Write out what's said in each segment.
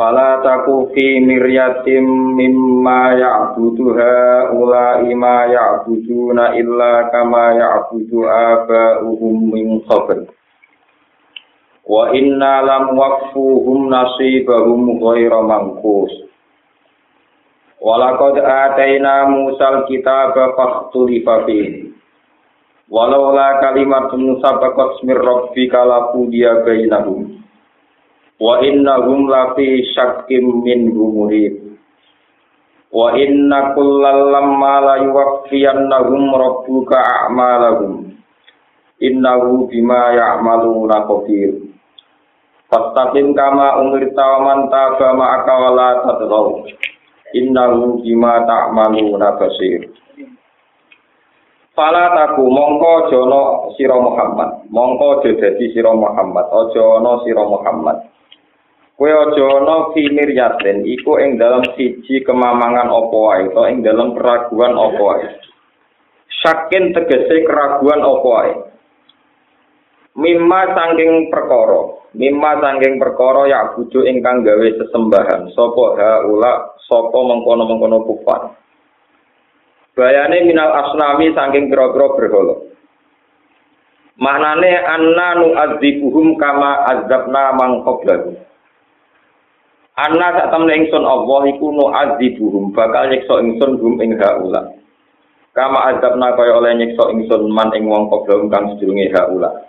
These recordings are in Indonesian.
Fala taku fi miryatim mimma ya'budu haula'i ma ya'buduna illa kama ya'budu aba'uhum min qabl. Wa inna lam waqfuhum nasibahum ghaira manqus. Walaqad ataina Musal kitaba fakhtulifa fihi. Walaula kalimatun sabaqat mir rabbika laqudiya bainahum wa innahum lafi syakkim min murib wa inna kullal lamma la yuwaffiyannahum rabbuka a'malahum. Innahu bima ya'maluna qadir. Fastaqim kama umirta wa man taba ma'aka wa la tadghaw. Innahu bima ta'maluna basir. Fala taku mongko jono sira Muhammad. Mongko aja sira Muhammad. Aja ana Muhammad Kowe aja ana finir yasin iku ing dalam siji kemamangan apa wae to ing dalam keraguan apa wae. Sakin tegese keraguan apa wae. Mimma sangking perkara, mimma sangking perkara ya bujuk ingkang gawe sesembahan sapa haula sapa mengkono-mengkono kufar. Bayane minal asnami sangking pira-pira berhala. Maknane anna nu adzibuhum kama azabna mang qablahu. Anna sak temne ingsun Allah iku no azibuhum bakal nyiksa ingsun hum ing haula. Kama azabna kaya oleh nyiksa ingsun man ing wong koblong kang sedurunge haula.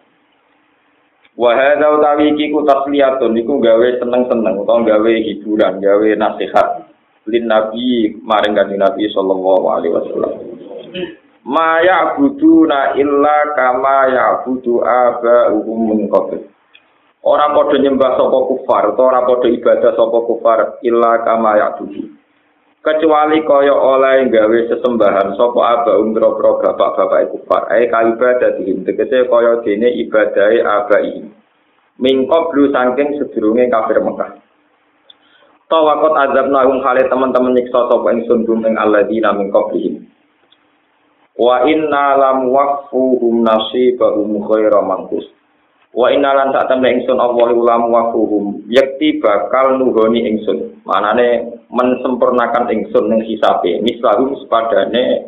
Wa hadza utawi iki ku tasliyatun iku gawe seneng-seneng utawa gawe hiburan, gawe nasihat lin nabi maring kanjeng Nabi sallallahu alaihi wasallam. Ma ya'buduna illa kama ya'budu aba'uhum min qabl. Ora padha nyembah sapa kufar utawa ora padha ibadah sapa kufar illa kama ya'budu. Kecuali kaya oleh gawe sesembahan sapa aba umbro-bro bapak-bapak kufar. Ae kaibadah dihim tegese kaya dene ibadahe abai. Mingkop blu saking sedurunge kafir Mekah. Tawakot azab nahum hale teman-teman nyiksa sapa ingsun gum ing alladzina min qablihim. Wa inna lam waqfuhum nasibahum khaira mangkus. Wa inalan sak temne ingsun Allah ulam wa fuhum yakti bakal nuhoni ingsun. Manane mensempurnakan ingsun ning hisabe. Mislahum sepadane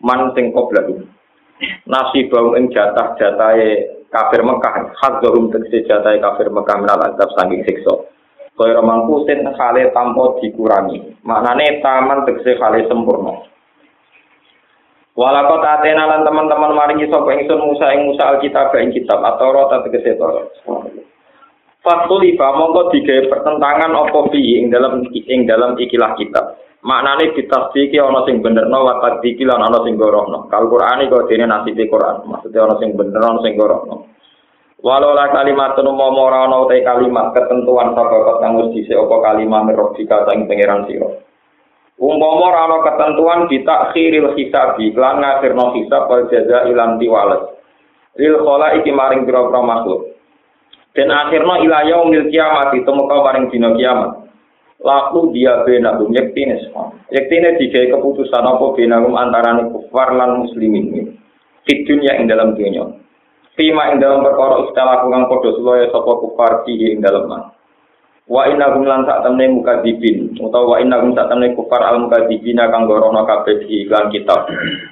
man sing qoblahum. Nasibahum ing jatah-jatahe kafir Mekah, hadzahum tegese jatahe kafir Mekah minal azab saking siksa. Kaya mangkusin hale tanpa dikurangi. Maknane taman tegese hale sempurna. Walakot atena lan teman-teman maringi sapa ingsun Musa ing Musa Alkitab ing kitab atau rota tegese Taurat. Fatulifa mongko digawe pertentangan apa fi ing dalam ing dalam ikilah kitab. Maknane ditasdiki ana sing benerno wa tadiki lan ana sing gorohno. Kal Qur'an iku dene nasibe Qur'an. Maksudnya ana sing bener ana sing gorohno. Walau la kalimat mau ora ana utai kalimat ketentuan sababat kang wis dhisik apa kalimat mirrofika sang pangeran sira. Umpama ora ana ketentuan ditakhiril hisabi lan ngafirno hisab wal jaza ilan diwales. Lil khala iki maring pira-pira makhluk. Dan akhirno ila yaumil kiamat itu muka maring dina kiamat. Laku dia benagum yektine semua. Yektine digawe keputusan apa benagum antarane kufar lan muslimin. Di dunia ing dalam dunia. Fima ing dalam perkara istilah kang padha sulaya sapa kufar fihi ing dalam man. Wa inna hum lan sak temne mukadzibin. Utawa wa inna hum sak temne kufar al mukadzibina kang gorono kabeh di iklan kitab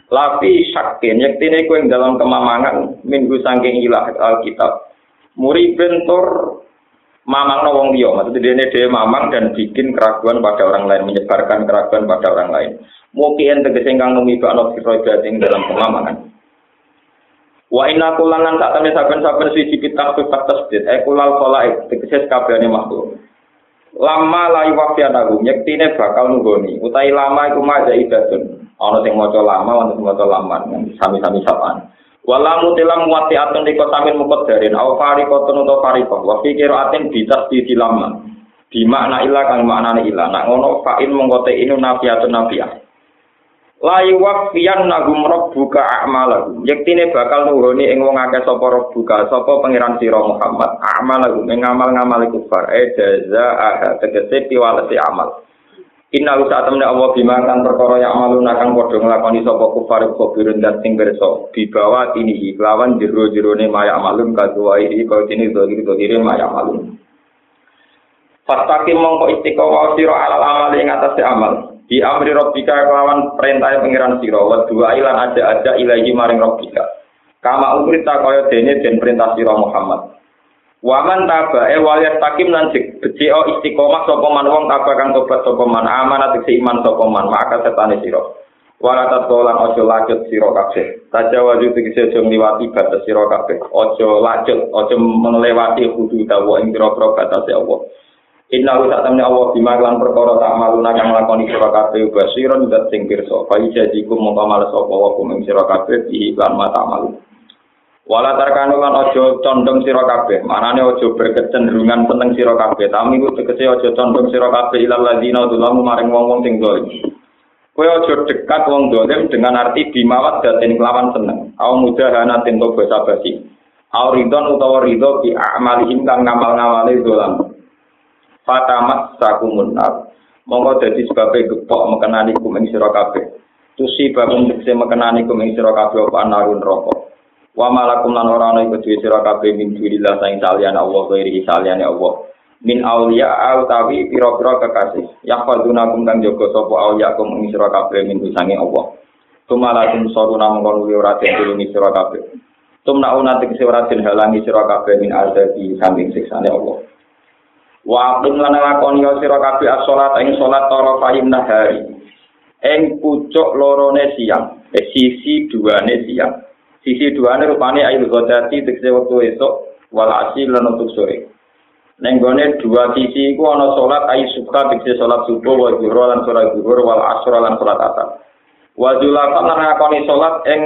lapi syakin yektine ku ing dalam kemamangan minggu saking ilah al kitab muri bentor mamang no wong liya. Maksudnya dene dhewe mamang dan bikin keraguan pada orang lain menyebarkan keraguan pada orang lain. Mungkin tegese kang numibakno sira ing dalam kemamangan. Wa inna kulangan sak temne saben-saben siji kitab sifat tasdid. E kulal khalaik tegese kabehane makhluk. Lama layu wafianahu nyektine bakal nunggoni utai lama iku maja idadun ana sing maca lama ana sing maca laman sami-sami sapaan. Walamu tilam wati atun liko samin mukot darin au farikotun uto farikoh wa fikir atin bitas di lama Di makna ilah kang maknane ilah. Nak ngono fa'in mengkote inu nafiatun nafiyah. Layu wafian nagum buka a'malahum. Yektine bakal nuhoni ing wong akeh sapa buka sapa pangeran sira Muhammad. A'malahum ing ngamal-ngamal kufar. E jaza aha tegese piwalesi amal. Inna usa temne Allah bima kan perkara yang malu nakang padha nglakoni sapa kufar kufirun dan sing berso dibawa ini lawan jero-jerone maya malum kaduwai kau ini dohir-dohire maya malum. Fastaqim mongko istiqomah sira alal amal ing atas amal. Di amri robbika kelawan perintah pengiran sira wa dua ilan aja aja ilahi maring robbika. Kama umrita kaya dene den perintah sira Muhammad. Waman taba e waliyat takim lan beceo istiqomah sapa man wong taba kang tobat sapa man amanat iman sapa man maka setane sira. Wala tatolan ojo lacut sira kabeh. Tajawaju tegese aja ngliwati batas sira kabeh. Ojo lacut, ojo melewati hudud dawa ing pira-pira batas Allah. Inna wa ta'ala Allah bima lan perkara tak maluna kang lakoni sira kabeh basiron dat sing pirsa. Fa ijazikum mongko males sapa wa kum sira kabeh di lan mata malu. Wala tarkanu lan aja condong sira kabeh. Manane aja berkecenderungan seneng sira kabeh. Tami ku tegese aja condong sira kabeh ilal ladzina dzulamu maring wong-wong sing dolim. Kowe aja dekat wong dolim dengan arti bimawat datin kelawan seneng. Au mudahana tinto basa basi. Au ridon utawa ridho bi amalihim kang ngamal-ngamale dolam. Fatamat sakumun nar monggo dadi sebabe gepok mekenani kum ing sira kabeh. Tusi babung tekse mekenani kum ing sira kabeh apa anarun roko wa malakum lan ora ana iku duwe sira kabeh min dilillah saing salian Allah ghairi salian Allah. Min auliya au tawi pira-pira kekasih. Yahfadzuna kum kang jaga sapa auliya kum ing sira kabeh min sange Allah. Tumalakum saruna mongko ora den tulungi sira kabeh. Tumna una tekse ora halangi sira kabeh min azabi samping siksane Allah Wa aqim lan lakoni sira kabeh as-salat ing salat tara fa'in nahari. Ing pucuk lorone siang, eh, sisi duane siang. Sisi duane rupane ayu ghadati tekse wektu esuk wal asil lan untuk sore. Neng gone dua sisi iku ana salat ayu suka tekse salat subuh wa zuhur lan salat zuhur wal asr lan salat asar. Wa julaka lan lakoni salat ing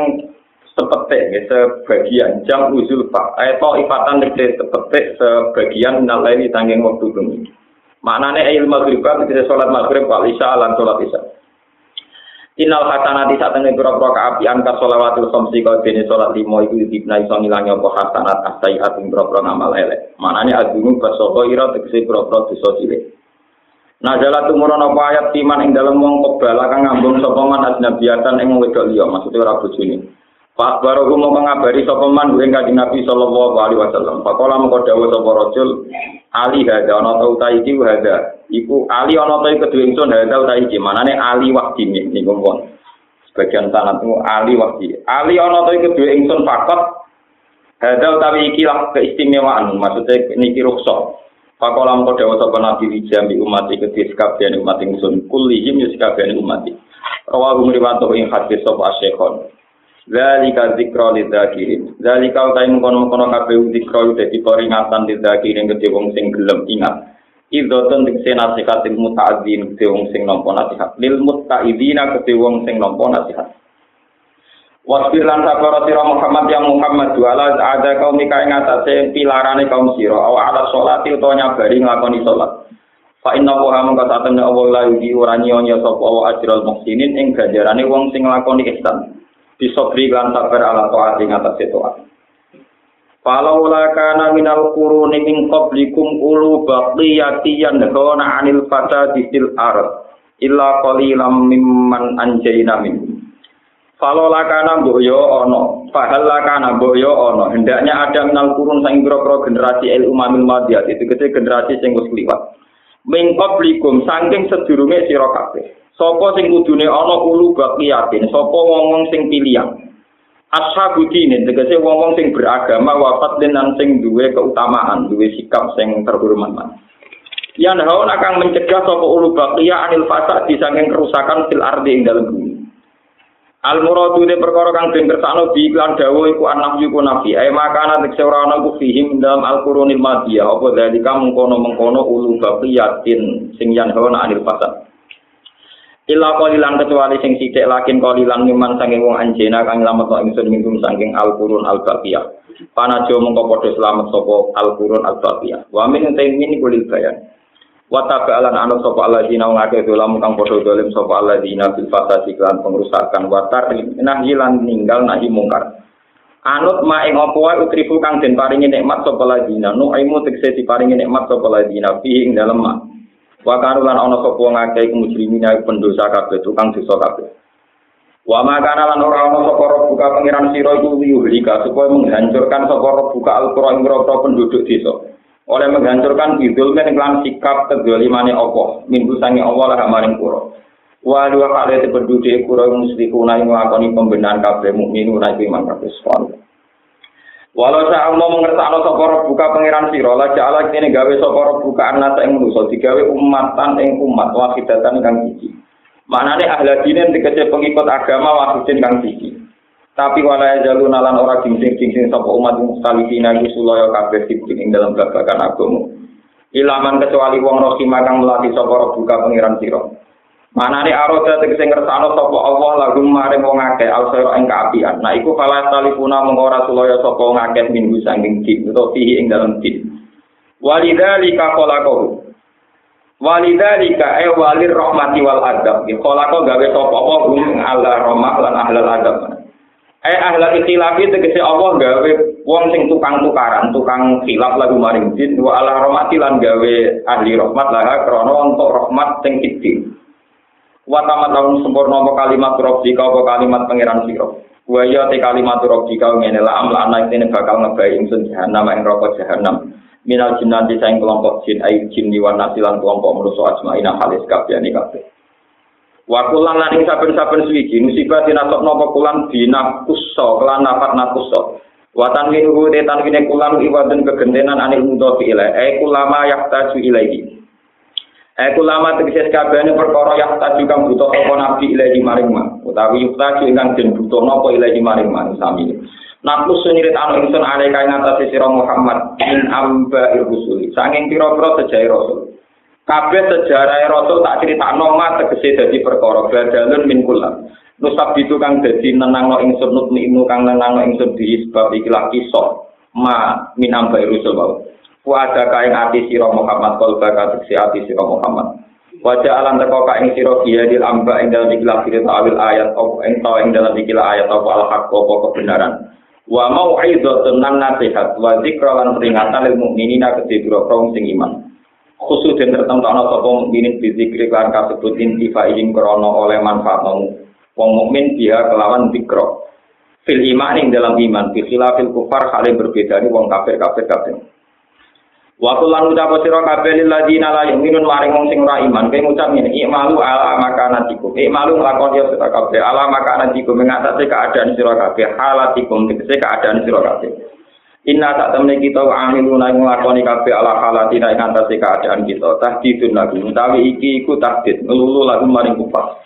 sepetik ya, sebagian jam usul pak atau ifatan tegese sepetik sebagian nalai tanggung waktu bumi maknanya ayil maghrib kan kita sholat maghrib wal isya lan sholat isya. Inal hasanati saat ini pura-pura keapian ka sholawatul khamsi kau jenis sholat limo itu dibna iso ngilangi apa hasanat asaihat ing pura-pura ngamal elek. Maknanya agunung basoho ira tegesi pura-pura dosa Nah jalan tumurun apa ayat timan ing dalam wong kebala kang ngambung sapa man ajnabiatan ing wedok liya maksudnya ora bojone Pak baru mau mengabari sapa man ing kanjeng Nabi sallallahu alaihi wasallam. Pakola mengko dawuh sapa rajul Ali hada ana ta uta iki hada. Iku Ali ana ta kedue ingsun hada uta iki. Manane Ali wahdi niku pun. Sebagian sanad Ali wahdi. Ali ana ta kedue ingsun fakot hada utawi iki lah keistimewaan. Maksudnya niki rukhsah. Pakola mengko dawuh sapa Nabi jami umat iki kedue sekabian umat ingsun. Kullihim ya sekabian umat. Rawahu riwayat ing hadis sapa Asy-Syekhon. Zalika zikra lidzakirin. Zalika utai mengkono-mengkono kabeh zikra dadi peringatan lidzakirin kedhe wong sing gelem ingat. Idzotun dikse nasihat ilmu ta'adzin kedhe wong sing nampa nasihat. Lil mutta'idina kedhe wong sing nampa nasihat. Wasbir lan sabar sira Muhammad yang Muhammad wala ada kaum ika ing atase pilarane kaum sira aw ala sholati utawa nyabari nglakoni salat. Fa inna wa mongko satemene Allah la yudi ora nyonya sapa wa ajral muhsinin ing ganjarane wong sing nglakoni ihsan. Bisobri lan sabar ala taat ing atas taat. Falau kana minal quruni min qablikum ulu baqiyati yanhauna 'anil fasadi fil ard illa qalilam mimman anjayna min. Falau kana mbok yo ana, fahal kana yo ana, hendaknya ada minal kurun sang pira generasi el umamil madiyat itu generasi sing wis liwat. Min qablikum saking sedurunge sira kabeh. Sopo sing kudune ana ulu baqiyatin, sapa wong-wong sing pilihan. Ashabu dinin, tegese wong-wong sing beragama wafat dan sing duwe keutamaan, duwe sikap sing terhormat. Yan haun akan mencegah sapa ulu baqiya anil fasad di saking kerusakan fil ardi ing dalem bumi. Al muradu de perkara kang den kersakno bi iklan dawuh iku anak yuku nafi. Ai makana tekse ora ana fihim dalam al qurunil madiyah apa dalika mengkono-mengkono ulu baqiyatin sing yan haun anil fasad. Ila kolilan kecuali sing sithik lakin kolilan nyuman sange wong anjena kang lamet kok ingsun mingkum saking al-qurun al-baqiyah. Panajo mengko padha slamet sapa al-qurun al-baqiyah. Wa min min kulil bayan. Wa taba'alan anut sapa alladzina ngake dolam kang padha dolim sapa alladzina bil fasadi lan pengrusakan wa tarnahi lan ninggal nahi mungkar. Anut ma ing apa wae utrifu kang den paringi nikmat sapa alladzina nu aimu tegese diparingi nikmat sapa alladzina fi ing dalem. Wa kanu lan ana sapa ngake mujrimin pendosa kabeh tukang dosa kabeh. Wa makana lan ora ana sapa buka pangeran sira iku yuhlika supaya menghancurkan sapa buka al-qura ing penduduk desa. Oleh menghancurkan bidul kan iklan sikap kedolimane Allah minggu sangi Allah lah maring kuro wa dua kali penduduk kuro musyrikuna yang nglakoni pembenahan kabeh mukminu ra iman kabeh Walau saya mau mengertakno sapa buka pangeran sira la ja'ala kene gawe sapa buka anak ing manusa digawe umatan ing umat wahidatan kang siji. Maknane ahli dinen dikece pengikut agama wahidin kang siji. Tapi wala jalu nalan ora gingsing-gingsing sapa umat mustalifina iku sulaya kabeh ing dalam babagan agama. Ilaman kecuali wong rohima kang melati sapa buka pangeran sira. Manane aroda tegese ngersano sapa Allah lagu maring wong akeh alsira ing kaapian. Nah iku fala talifuna mengko ora sulaya sapa wong akeh minggu sanging din utawa fihi ing dalam din. Walidzalika khalaqahu. Walidzalika ay walir rahmati wal adab. Khalaqa gawe sapa Allah hum ala rahmah lan ahlal adab. Eh ahla ikhtilafi tegese Allah gawe wong sing tukang tukaran, tukang khilaf lagu maring jin wa ala lan gawe ahli rahmat lah krana untuk rahmat sing iki. Wa tamatun sempurna apa kalimat rabbika apa kalimat pangeran sira. Wa ya te kalimat rabbika ngene la amla ana ini bakal ngebai ingsun jahanam ing neraka jahanam. Minal jinnati saing kelompok jin ai jin diwan nasilan kelompok manusa ajmaina halis kabeh kabeh. Wa kulan lan ing saben-saben suwiji musibah dinasok napa kulan dinakusso kelan nafat nakusso. Wa tanwinuhu de tanwine kulan iwadun kegentenan anil mudhofi ilai. E kulama yahtaju ilaihi. E kulama tegese kabehane perkara yahtaju kang butuh apa nabi ilaihi maring ma. Utawi yahtaju ingkang den butuh napa ilaihi maring ma sami. Nakus sunirit anu ingsun ale kae ngatasi sira Muhammad in amba rusuli. Sanging pira-pira sejae rasul. Kabeh sejarah Rasul tak cerita noma tegese dadi perkara badalun min kula. Nusab itu kang dadi nenangno ingsun nutminu kang nenangno ingsun di sebab ikilah kisah ma min ambai rusul wau. Wa ada kaing ati sira Muhammad kol baka tegese ati sira Muhammad. Wajah alam teko sira dia di amba ing dalam ikilah cerita awil ayat op ing tau ing dalam ikilah ayat apa al haq apa kebenaran. Wa mau aidzatun nan nasihat wa zikra lan peringatan lil mukminina kedhe sing iman. khusus dan tertentu ana sapa mukminin bizikri kan kasebut intifa ing krana oleh manfaat mau wong mukmin dia kelawan zikra fil iman ing dalam iman fi khilafil kufar hal yang berbeda ni wong kafir kafir kafir Waktu lan ucap sira kabeh lil ladina la yu'minun maring wong sing ora iman. Kaya ngucap ngene ikmalu ala makanatikum ikmalu nglakoni sira kabeh. Ala makanatikum mengatasi keadaan sira kabeh. Halatikum. Tegese keadaan sira kabeh. Inna tak temne kita amiluna nglakoni kabeh ala halatina ing antase keadaan kita. Tahdidun lagu utawi iki iku tahdid. Ngelulu lagu maring kufar.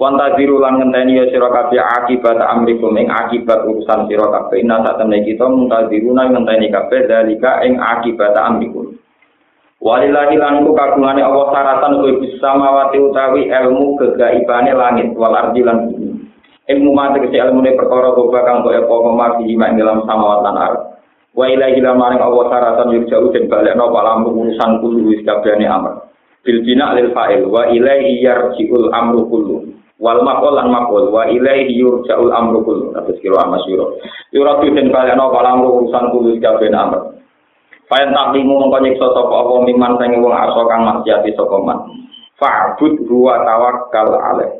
Wanta diru lan ngenteni ya sira kabeh akibat amrikum ing akibat urusan sira kabeh. Inna tak temne kita muntadiruna ngenteni kabeh dalika ing akibat amrikum. Walillahi lan ku kagungane Allah saratan kuwi bisa mawati utawi ilmu kegaibane langit wal ardi lan bumi. Ilmu mate kese ilmune perkara kang kang kok apa mati ing dalam samawat lan ardh. Wa ilahi maring Allah saratan yurja'u dan balekno palam urusan kulo wis kabehane amr. Bil bina lil fa'il wa ilaihi yarji'ul amru kullu. Wal maqul lan maqul wa ilaihi yurja'ul amru kullu. Terus kira amasyura. Yuratu den balekno palam urusan kulo wis kabehane amr. Fayan taklimu mongko nyiksa sapa apa miman sing wong arsa kang maksiati sapa man. Fa'bud huwa tawakkal alaih.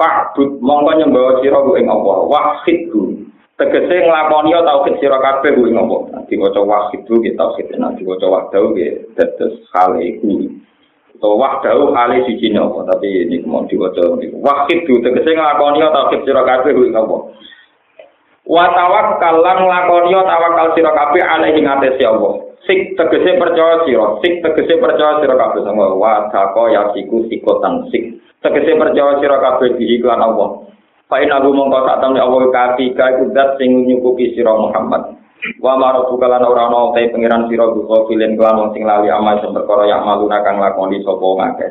Fa'bud mongko nyembah sira ing Allah. Wahidhu tegese nglakoni tauhid sira kabeh kuwi ngopo diwaca wahid ku kita tauhid nek diwaca wahdau nggih tetes hal iku to wahdau hale siji nopo tapi ini mau diwaca wahid ku tegese nglakoni tauhid sira kabeh kuwi ngopo wa tawakkal lan nglakoni tawakal sira kabeh alaihi ngatesi Allah. Sik tegese percaya sira sik tegese percaya sira kabeh. Sama wa tako yasiku sik tegese percaya sira kabeh di iklan Allah. Fa inna hu mongko sak temne Allah kafi ka iku zat sing nyukupi sira Muhammad. Wa marobu kala ora ana te pangeran sira buka filen kelan sing lali amal sing perkara yang malu kang lakoni sapa ngake.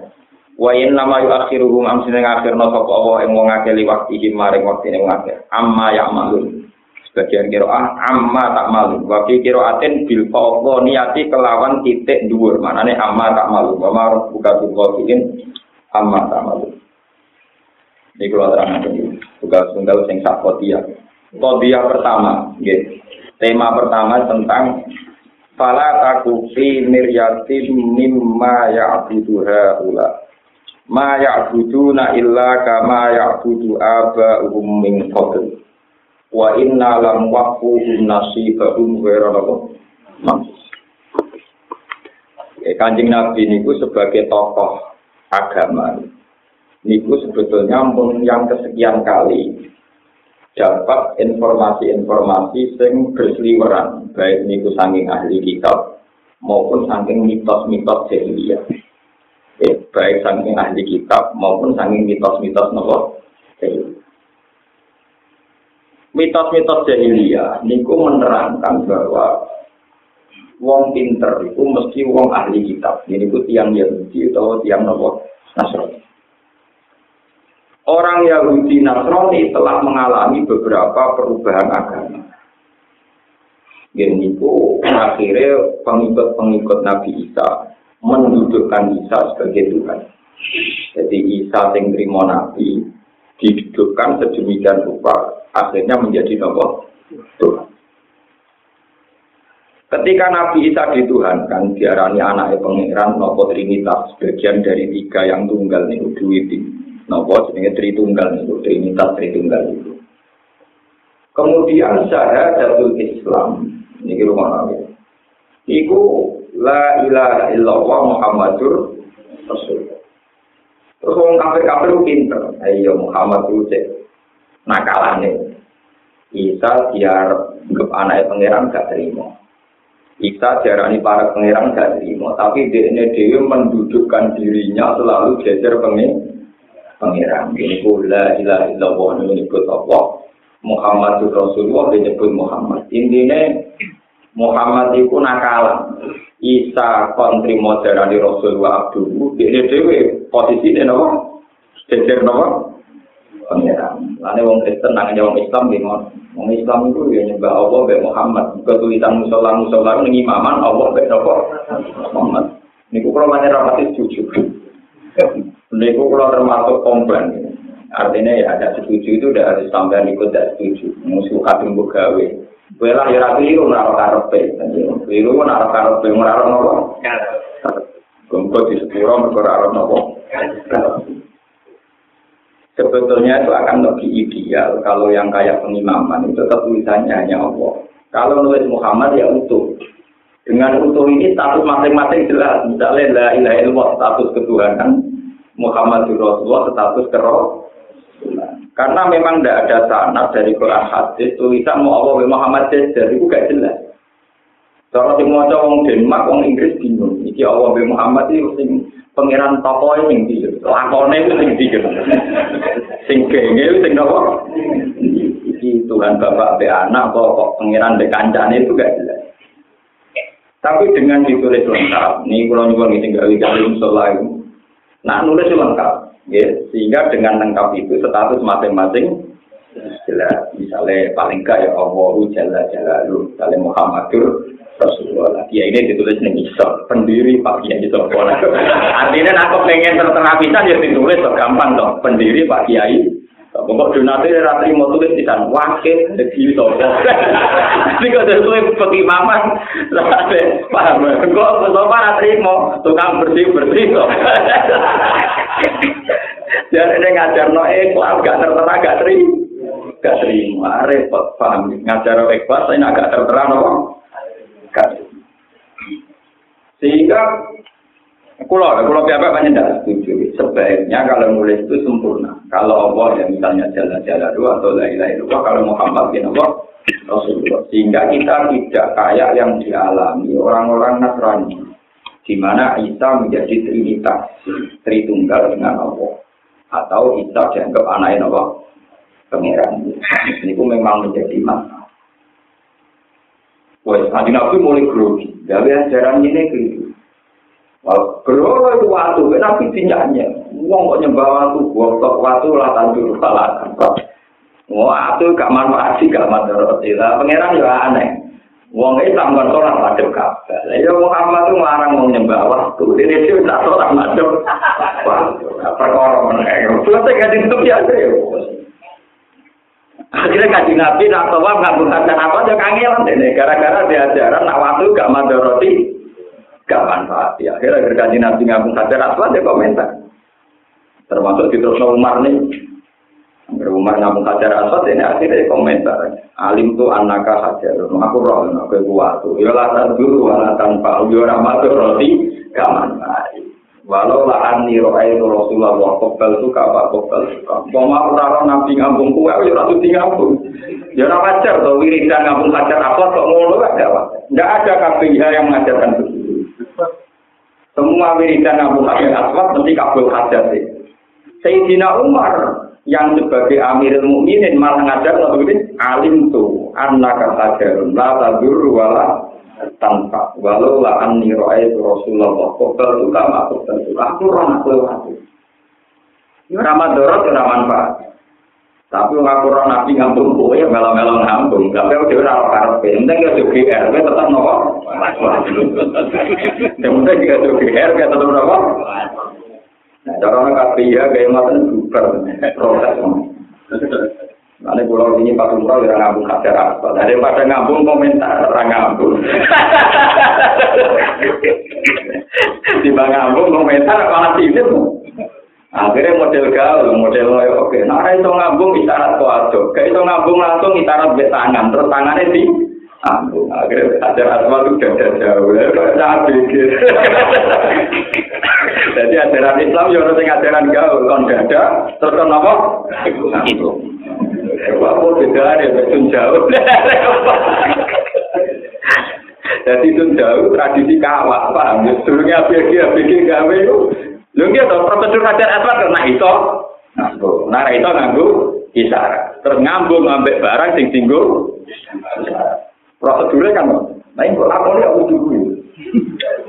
Wa nama yu akhiruhum am sing akhirna sapa Allah ing wong akeh liwakti maring waktine wong akeh. Amma ya malu. Sebagian kiroah amma tak malu. Wakil kiroatin bil fawqa niati kelawan titik dhuwur. Manane amma tak malu. Wa ma rabbuka bil amma tak malu. Ini kalau terang ini. Tugas tunggal sing sakotia. Kodia pertama. Gitu. Tema pertama tentang Fala takufi miryatin mimma ya'buduha ula. Ma ya'buduna illa kama ya'budu aba'uhum min fadl. wa inna lam waqfuhum nasibahum ghairu lahu eh, Kanjeng Nabi niku sebagai tokoh agama niku sebetulnya yang kesekian kali dapat informasi-informasi sing berseliweran baik niku saking ahli kitab maupun saking mitos-mitos jahiliyah eh, baik saking ahli kitab maupun saking mitos-mitos nopo mitos-mitos jahiliyah niku menerangkan bahwa wong pinter itu mesti wong ahli kitab. Ini ku tiang Yahudi atau tiang nopo Nasrani. Orang Yahudi Nasrani telah mengalami beberapa perubahan agama. Ini ku akhirnya pengikut-pengikut Nabi Isa mendudukkan Isa sebagai Tuhan. Jadi Isa yang terima Nabi didudukkan sedemikian rupa akhirnya menjadi nopo Tuhan. Ketika Nabi Isa dituhankan, diarani anak pangeran nopo Trinitas, bagian dari tiga yang tunggal nih, duwiti. Nopo jenenge Tritunggal nih, Trinitas Tritunggal itu. Kemudian saya jatuh Islam, ini rumah Nabi. Iku la ilaha illallah Muhammadur Rasul. Terus orang kafir-kafir pinter. Ayo Muhammad itu cek nakalane. Isa biar anggap anaknya pangeran gak terima. Isa jarani para pangeran gak terima, tapi dia dewi mendudukkan dirinya selalu jajar pangeran. Ini kula ila ila wa nyebut apa? Muhammadur Rasulullah disebut Muhammad. Intinya Muhammad itu nakal. Isa kontri modern di Rasulullah Abdul. Ini dewe posisi ini apa? Cecer apa? Pangeran. Lalu wong Kristen nangnya wong Islam di Wong Islam itu ya nyembah Allah be Muhammad. Ketulisan musola musola nengi maman Allah be Muhammad. Niku kalau mana rapatis jujur. Niku kalau termasuk komplain. Artinya ya ada setuju itu udah harus sampai ikut tidak setuju. Musuh kadung gawe. Bela ya rapi itu naruh karepe. Keliru naruh karepe naruh nopo. Gongko di sepuro mereka naruh nopo. sebetulnya itu akan lebih ideal kalau yang kayak pengimaman itu tetap tulisannya hanya Allah. Kalau nulis Muhammad ya utuh. Dengan utuh ini status masing-masing jelas. Misalnya la ilaha illallah status ketuhanan, Muhammad Rasulullah status keroh. Karena memang tidak ada sanad dari Quran hadis tulisan mau Allah Muhammad jadi itu gak jelas. Kalau si mau wong Denmark, wong Inggris bingung. Iki Allah Muhammad itu pangeran toko sing ndi lakone itu sing ndi sing genge sing nopo iki Tuhan bapak be anak kok kok pangeran be kancane itu gak jelas tapi dengan ditulis lengkap nih kalau nyuwun ini tinggal di dalam sholat nah nulis lengkap ya sehingga dengan lengkap itu status masing-masing jelas misalnya paling gak ya Allah jalla jalaluh misalnya Muhammadur Rasulullah. Ya ini ditulis nih misal pendiri Pak Kiai Artinya aku pengen tertera bisa ya ditulis gampang dong. Pendiri Pak Kiai. Pokok Junati ra ratri mau tulis di wakil dari Yuto. Ini kok dari tulis bagi mamat, paham ya? Kok Bapak ratri tukang bersih-bersih, so. Dan ini ngajar ikhlas, gak tertera, gak teri. Gak terima repot, paham. Ngajar no ikhlas, saya agak tertera, no. Gak Sehingga Kulo, kulo pihak banyak tidak setuju. Sebaiknya kalau nulis itu sempurna. Kalau Allah yang misalnya jalan-jalan dua atau lain-lain itu, kalau Muhammad bin Allah Rasulullah. Sehingga kita tidak kayak yang dialami orang-orang Nasrani, di mana Isa menjadi trinitas, tritunggal dengan Allah, atau Isa dianggap anaknya Allah, pangeran. Ini memang menjadi masalah. Nanti nabi mulai grogi. Gawe ajaran ini gitu. Berapa itu waktu? Nabi tinyanya. Uang kok nyembah waktu, buat tok waktu lah tanjur salah. Wah, itu gak manfaat sih, gak manfaat. Lah, pangeran ya aneh. Wong Islam kan sholat madhep Ka'bah. Lah ya Muhammad itu ngarang mau nyembah waktu. Ini dia tak sholat madhep. Wah, perkara meneh. Selesai kaji itu biasa ya. Akhirnya kaji Nabi tawaf nggak mengatakan apa aja kangelan deh. Gara-gara diajaran waktu gak madoroti, gak manfaat. Ya, akhirnya kaji Nabi nggak mengatakan apa dia komentar. Termasuk di terus Umar nih. Umar ngomong hajar aswad ini akhirnya komentar. Alim tuh anaka hajar. Aku roh, aku kuat. Ya lah dulu, wala tanpa. Ya ramatur roti, gaman Walau lah ani roai Rasulullah wa kopel suka apa kopel suka. Boma ora nabi ngambung kue, ya ratu di ngambung. Ya ora wajar to wiridan ngambung hajar apa kok ngono gak ada. KPIH yang mengajarkan begitu. Semua wiridan ngambung hajar aswad mesti kabul hajar sih. Sayyidina Umar yang sebagai Amirul Mukminin malah ngajar lalu ini alim tuh anak hajarun la tadur wala tanpa walau la anni ra'aitu Rasulullah qabla tuka masuk tentu aku ora aku lewat. Ora. Tapi wong aku ora nabi ngambung ya melo-melo ngambung. Tapi aku dhewe ora karepe. Penting ya juga GR tetep nopo. Yang penting ya juga GR tetep nopo. Nah, cara kabeh ya kayak ngoten super proses. Nanti pulau ini pas umroh ya ngambung hajar apa. Daripada ngambung komentar, orang ngambung. Tiba ngambung komentar malah tidak. Akhirnya model gaul, model oke. Nah, itu ngambung isyarat kuado. Kayak itu ngambung langsung isyarat be tangan, terus tangannya di ngambung. Akhirnya hajar asma itu gak jauh. Jangan pikir. Jadi ajaran Islam ya orang ajaran gaul, kon dada, terus kon apa? Itu. Apa beda ada betul jauh. Jadi itu jauh tradisi kawah, paham? ABG, ABG gawe itu. Lu nggak tahu prosedur ajar apa karena itu. Nah, itu nganggu isyarat. Terus ngambung ngambek barang sing tinggu. Prosedurnya kan, nah ini kok aku lihat dulu.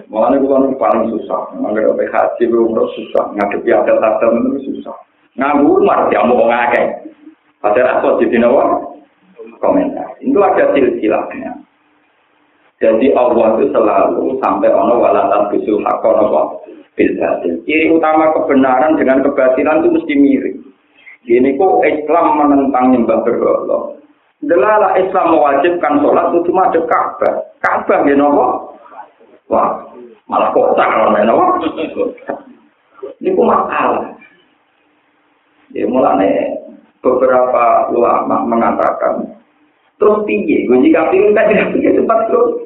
Makanya bukan paling susah. Makanya sampai haji belum susah. Ngadepi adel itu susah. Nganggu umar dia mau ngake. Padahal aku jadi nawa komentar. Itu ada silsilahnya. Jadi Allah itu selalu sampai ono walatan bisul hakon bilbatil. Ciri utama kebenaran dengan kebatilan itu mesti mirip. Ini kok Islam menentang nyembah berhala. Delala Islam mewajibkan sholat itu cuma ada Ka'bah. Ka'bah ya nopo? Wah, malah kotak namanya nopo. Ini kok masalah. Ya mulane beberapa ulama mengatakan terus tinggi, gue jika tinggi kan tidak tinggi cepat terus.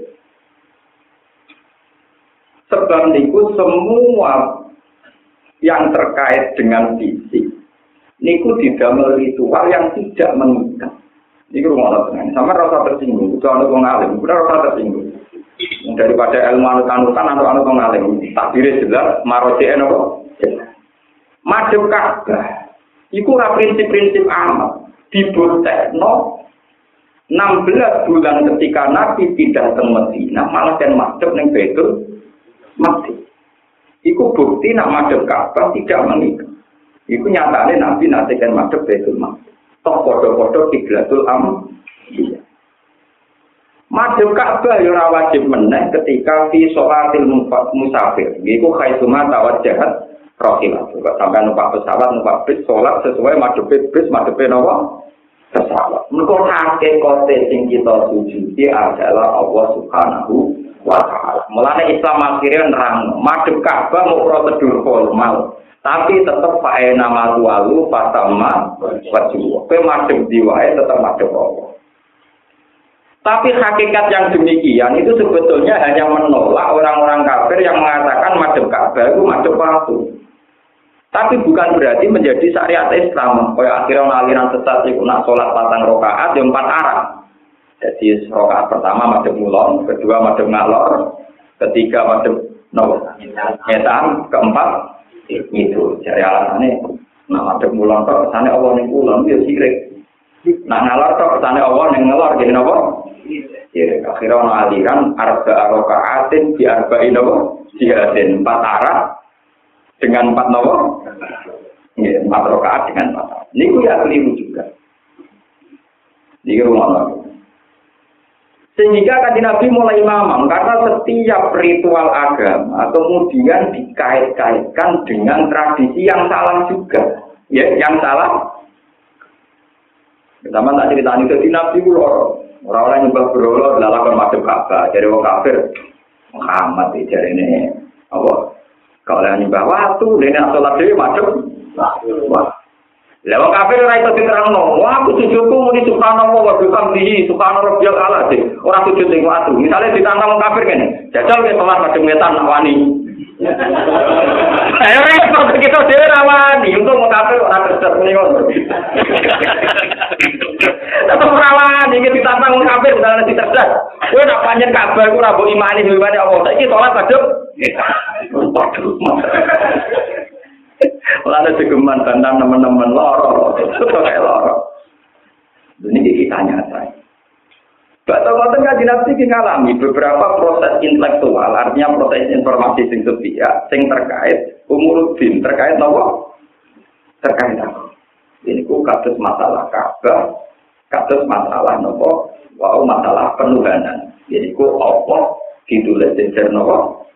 Sebab niku semua yang terkait dengan fisik, niku tidak ritual yang tidak mengikat. Ini rumah tenang. Sama rasa tersinggung. Itu anu kong alim. Rasa tersinggung. Daripada ilmu anu anutan anu kong alim. Takdirnya jelas. Marojek nopo. Madep Ka'bah. Iku ora prinsip-prinsip amal. Dibutekno 16 bulan ketika Nabi pindah ke Medina, malah kan madhep ning Baitul Maqdis. Iku bukti nak madhep Ka'bah tidak menikah. Iku nyatane Nabi nanti kan madhep Baitul Maqdis. Toh podo-podo kiblatul am. Iya. Madhep Ka'bah ya ora wajib meneh ketika fi sholatil musafir. Iku khaituma tawajjahat rohilah. Juga sampai numpak pesawat, numpak bis, sholat sesuai madhep bis, madhep nopo pesawat. Mereka hake kote sing kita sujudi adalah Allah Subhanahu wa Ta'ala. Islam akhirnya nerang, madhep Ka'bah mau prosedur formal. Tapi tetap pakai nama tualu, pasama, wajib. Kue madhep diwae tetap madhep Allah. Tapi hakikat yang demikian itu sebetulnya hanya menolak orang-orang kafir yang mengatakan madhep Ka'bah itu madhep waktu. Tapi bukan berarti menjadi syariat Islam. Kayak akhirnya aliran sesat itu nak sholat patang rokaat, yang empat arah. Jadi rokaat pertama madem mulon, kedua madem ngalor, ketiga madem no, ngetan, keempat itu. Jadi alasannya, nah madem mulon kok, sana Allah ning mulon dia sirik. Nah ngalor kok, sana Allah ning ngalor, jadi nopo. Ya, akhirnya ono aliran arba rokaatin di arba inopo, jihadin empat arah, dengan empat nopo, ya, empat rokaat dengan empat. Ini ya keliru juga. Iki rumah Sehingga kan Nabi mulai mamam karena setiap ritual agama kemudian dikait-kaitkan dengan tradisi yang salah juga. Ya, yang salah. Pertama tak cerita ini, Nabi itu Orang-orang nyembah berhala lalakan macam Ka'bah, jadi orang kafir. Muhammad jadi ini apa? Kalau yang nyembah waktu, ini sholat dewi macam. Wah, Lewat kafir ora iso diterangno. Wah, aku sujudku muni subhanallah wa bihamdihi subhana rabbiyal ala sih. Ora sujud ning watu. Misale ditantang kafir kene. Jajal salat kadung wetan nak wani. Ayo repot kita dhewe ra wani. Untung mau kafir ora kerja ngono. Tetep ora wani iki ditantang kafir dalane dicerdas. Kowe nak panjen kabar iku ora mbok imani imani Allah. Saiki salat kadung. Lalu segeman bantang teman-teman loro, itu kayak loro. Ini kita nyata. Bapak Ngoten kan nabi ngalami beberapa proses intelektual, artinya proses informasi sing sepihak, sing terkait umur bin terkait nopo, terkait apa? Ini ku kasus masalah kabar, kasus masalah nopo, wow masalah penuhanan. Jadi ku opo ditulis jejer nopo.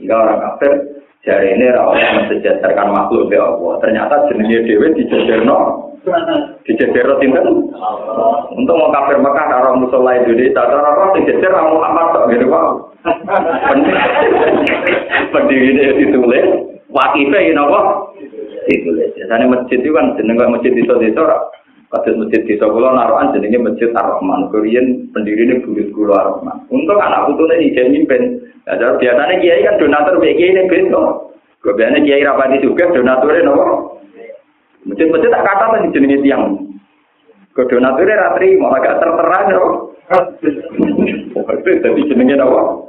Jika orang kafir Jari ini rawat mensejajarkan makhluk ya Allah. Ternyata jenisnya dewi dijajarno. Dijajarno tinten. Untuk mau kafir Mekah orang musola Indonesia. Cara orang dijajar orang Muhammad tak gitu wow. Pendiri ini ditulis. Wakifnya ini apa? Ditulis. Biasanya masjid itu kan jeneng masjid itu itu Kados masjid di Solo naruhan jenenge Masjid Ar-Rahman. Pendiri ini bulut kulo Ar-Rahman. Untuk anak putu ini jadi mimpin. Nah, biasanya kiai kan donatur kiai ini beto. Biasanya kiai rapati juga donaturnya nopo. Masjid-masjid tak kata tadi jenenge tiang. Ke donaturnya ratri mau agak tertera nopo. Jadi jenenge nopo.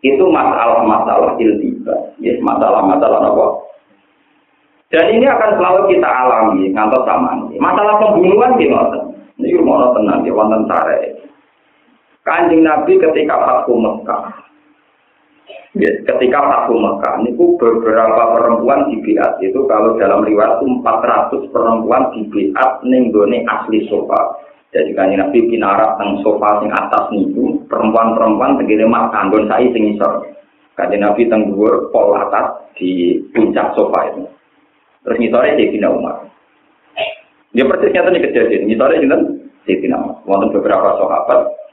Itu masalah-masalah iltiba. Ya, masalah-masalah nopo. Dan ini akan selalu kita alami ngantos sama. Masalah pembunuhan di Ini rumah tenang di wonten sare. Kanjeng Nabi ketika Fathu Mekah. Ya, ketika Fathu Mekah, ini beberapa perempuan di biat itu kalau dalam riwayat itu 400 perempuan di biat nenggone asli sofa. Jadi kanjeng Nabi kinarak teng sofa sing atas niku perempuan-perempuan tegene mak kanggon sai sing isor. Kanjeng Nabi teng dhuwur pol atas di puncak sofa itu. Terus ngisore Sayyidina Umar. Dia persisnya tadi kejadian. Ngisore juga Sayyidina Umar. Wonten beberapa sahabat.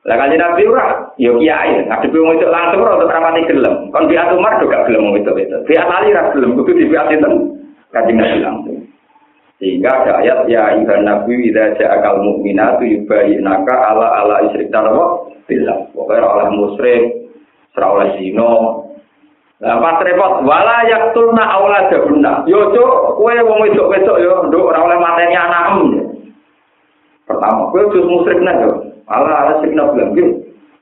Lah kali Nabi ora, yo kiai, ngadepi wong itu langsung ora untuk ramati gelem. Kon biat Umar juga gelem wong itu itu. Biat Ali ra gelem, kudu di biat itu. Kanjeng Nabi langsung. Sehingga ada ayat ya ayuhan nabi idza ja'akal mu'minatu yubayyinaka ala ala isyrik tarwa billah. Pokoknya oleh musyrik, ora oleh zina, Lah pas repot wala yaktulna auladahunna. Yo cuk, kowe wong wedok-wedok yo nduk ora oleh mateni anakmu. Pertama, kowe wis musyrik nek ala sikna bilang yo.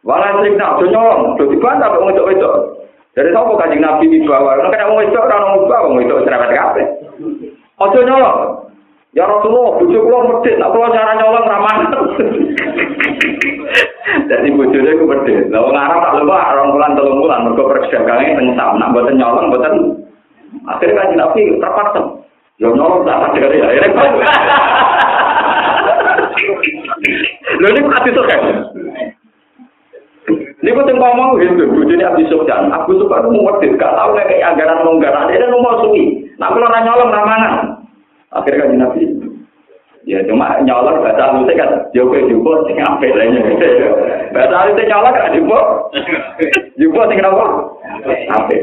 Wala sikna aja nyolong, do dibantah wong wedok-wedok. Dari sapa kanjeng Nabi di bawah? Nek ana wedok ora ono wong wedok cerewet kabeh. Aja nyolong. Ya Rasulullah, bojo kula medhit, nek kula cara nyolong ra Jadi bojone ku medhit. Lah wong tak lupa orang bulan telung bulan mergo perdagangan teng sam, nak mboten nyolong mboten. Akhirnya kan Nabi terpaksa. Yo nyolong tak ada ya. Lha niku ati to. Niku teng ngomong itu bojone Abdi Sofyan, Abu Sofyan mung wedi gak tau nek anggaran mung gak ada dan mau suki. Nak kula ora nyolong ra mangan. Akhirnya kan Nabi. Ya cuma nyolong baca lute kan, yo kowe jupuk sing ampe lha nyek. Baca lute nyolong gak jupuk. Jupuk sing ngapa? Ampe.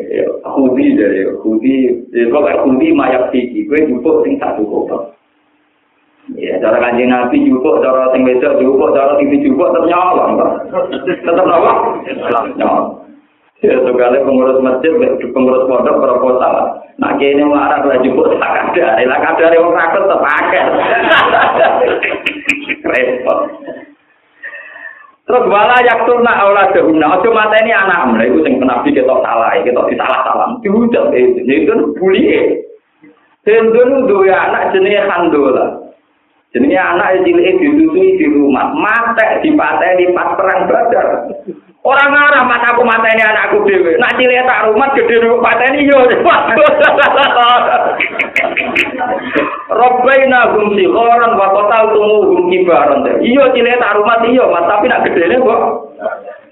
Kudi dari kudi, ya kok kudi mayat iki, kowe jupuk sing tak cukup. Ya, cara kanjeng Nabi Joko, cara sing wedok Joko, cara TV Joko tetap nyolong Tetap apa? Nyolong Ya, sekali pengurus masjid, pengurus pondok proposal. Nah, kini marah lah jemput tak ada. Lah ada yang rakut terpakai. Repot. Terus wala yak turna aula dehuna. Ojo mata ini anak mulai itu yang nabi kita salah, kita disalah salah. Diucap itu, itu bully. Hendun dua anak jenis handola. Jenis anak yang cilik disusui di rumah, mate dipateni pas perang badar. Orang ngarah mas aku mata ini anakku dewe. Nak cilik tak rumah gede rumah mata ini yo. Robbaina hum sikhoran wa kotal tumu hum kibaran. Iya cilik tak rumah iya, mas tapi nak gedene kok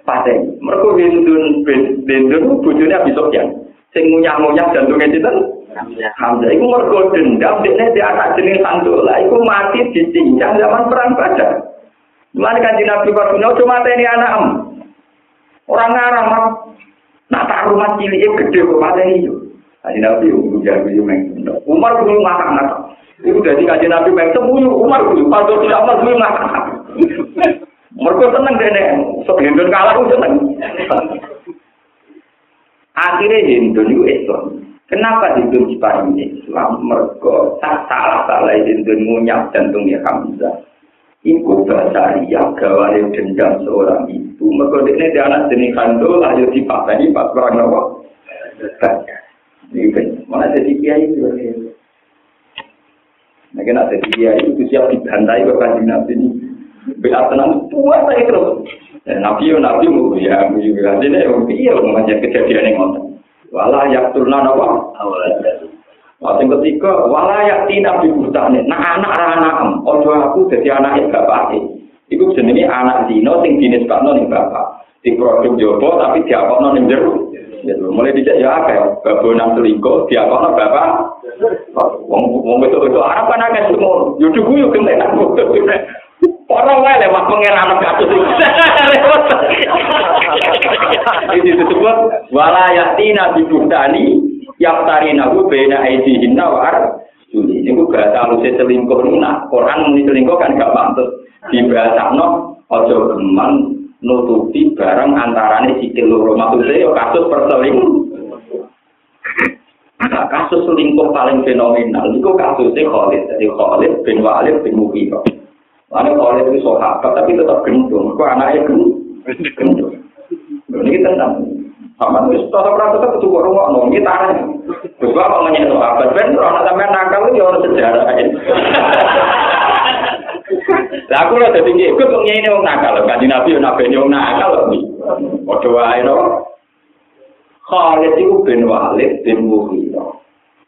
paten. Mergo bendun bendun bojone Abi Sufyan. Sing ngunyah-ngunyah jantunge? Hamzah. Iku mergo dendam dene di anak jeneng Sandola. Iku mati ditinggal zaman perang Badar. Mulane kan di Nabi Fatuna cuma ini anak am. Orang ngarang mah nak tak rumah cilik e gedhe kok mateni yo. Kanjeng Nabi ujar jago yo meng. Umar kudu ngarang anak. Iku dadi kanjeng Nabi meng Umar kudu padha tidak amal kudu ngarang. Mergo seneng dene sok hendon kalah kudu seneng. Akhirnya hendon itu Islam. Kenapa Hindun diparingi Islam? Mereka tak salah salah Hindun ngunyap jantungnya Hamzah. Iku ria gawari dendam seorang ibu. Mereka ini dia anak jenis kandul, ayo dipakani pas perang nawa. Ini mana jadi kiai itu? Nah, ada dia itu siap dibantai ke kanjeng Nabi ini. Bila tenang, puas saya terus. Dan Nabi Nabi ya, mu juga ada nih, iya mau ngajak kejadian yang ngotot. Wala yak turna apa? Waktu ketika wala yak tina bibutane, nah anak anak ojo aku jadi anak bapak Iku jenenge anak dino sing dinisbakno ning bapak. Di jopo tapi diapokno ning jero. Gitu. Mulai dijak ya apa babu selingkuh diapokno bapak. Wong wong itu itu Arab kan akeh semua. Yo cukup yo kene aku. Para wae lewat pengeran kasus iki. Ini disebut wala yatina bibutani yaftarina hu bena aidihinna wa ar Ini gue bahasa alusnya selingkuh nah Quran muni selingkuh kan gak pantas di bahasa no ojo geman nutupi barang antarane sikil loro maksudnya yo kasus perselingkuh Nah, kasus selingkuh paling fenomenal itu kasusnya Khalid. Jadi Khalid bin Walid bin Mughirah. Lalu Khalid itu sahabat tapi tetap gendong. Kok anaknya gendong? Ini tentang sama itu tetap rasa tetap itu rumah nong kita Terus apa ngomongnya sahabat? Ben, orang sampai nakal itu orang sejarah. Lah aku lho dadi ikut kok ngene wong nakal, kanjeng Nabi yo nabi yo nakal. Padha wae no. Khalid itu bin Walid bin Mughirah.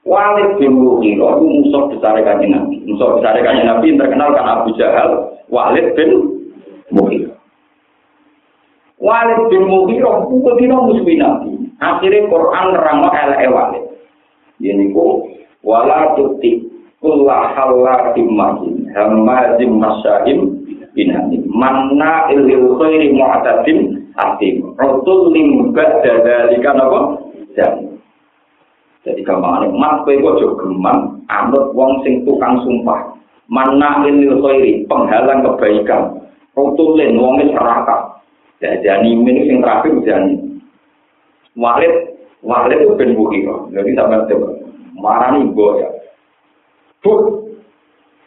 Walid bin Mughirah itu musuh besar kanjeng Nabi. Musuh besar kanjeng Nabi yang terkenal kan Abu Jahal. Walid bin Mughirah. Walid bin Mughirah itu tidak musuh Nabi. Akhirnya Quran nerangno elek Walid. Ini ku wala tuti kullah halatim mahin hamazim masyahim binani manna ilil khairi mu'tadin atim. Rasul lim ba'da dalika napa? Dan jadi gamane mas kowe kok geman anut wong sing tukang sumpah. Mana lil khairi, penghalang kebaikan. Rasul lim wong wis serakah. Jadi min sing terakhir jadi Walid Walid itu ben Bukhira. Jadi sampai coba marani ya. Bu,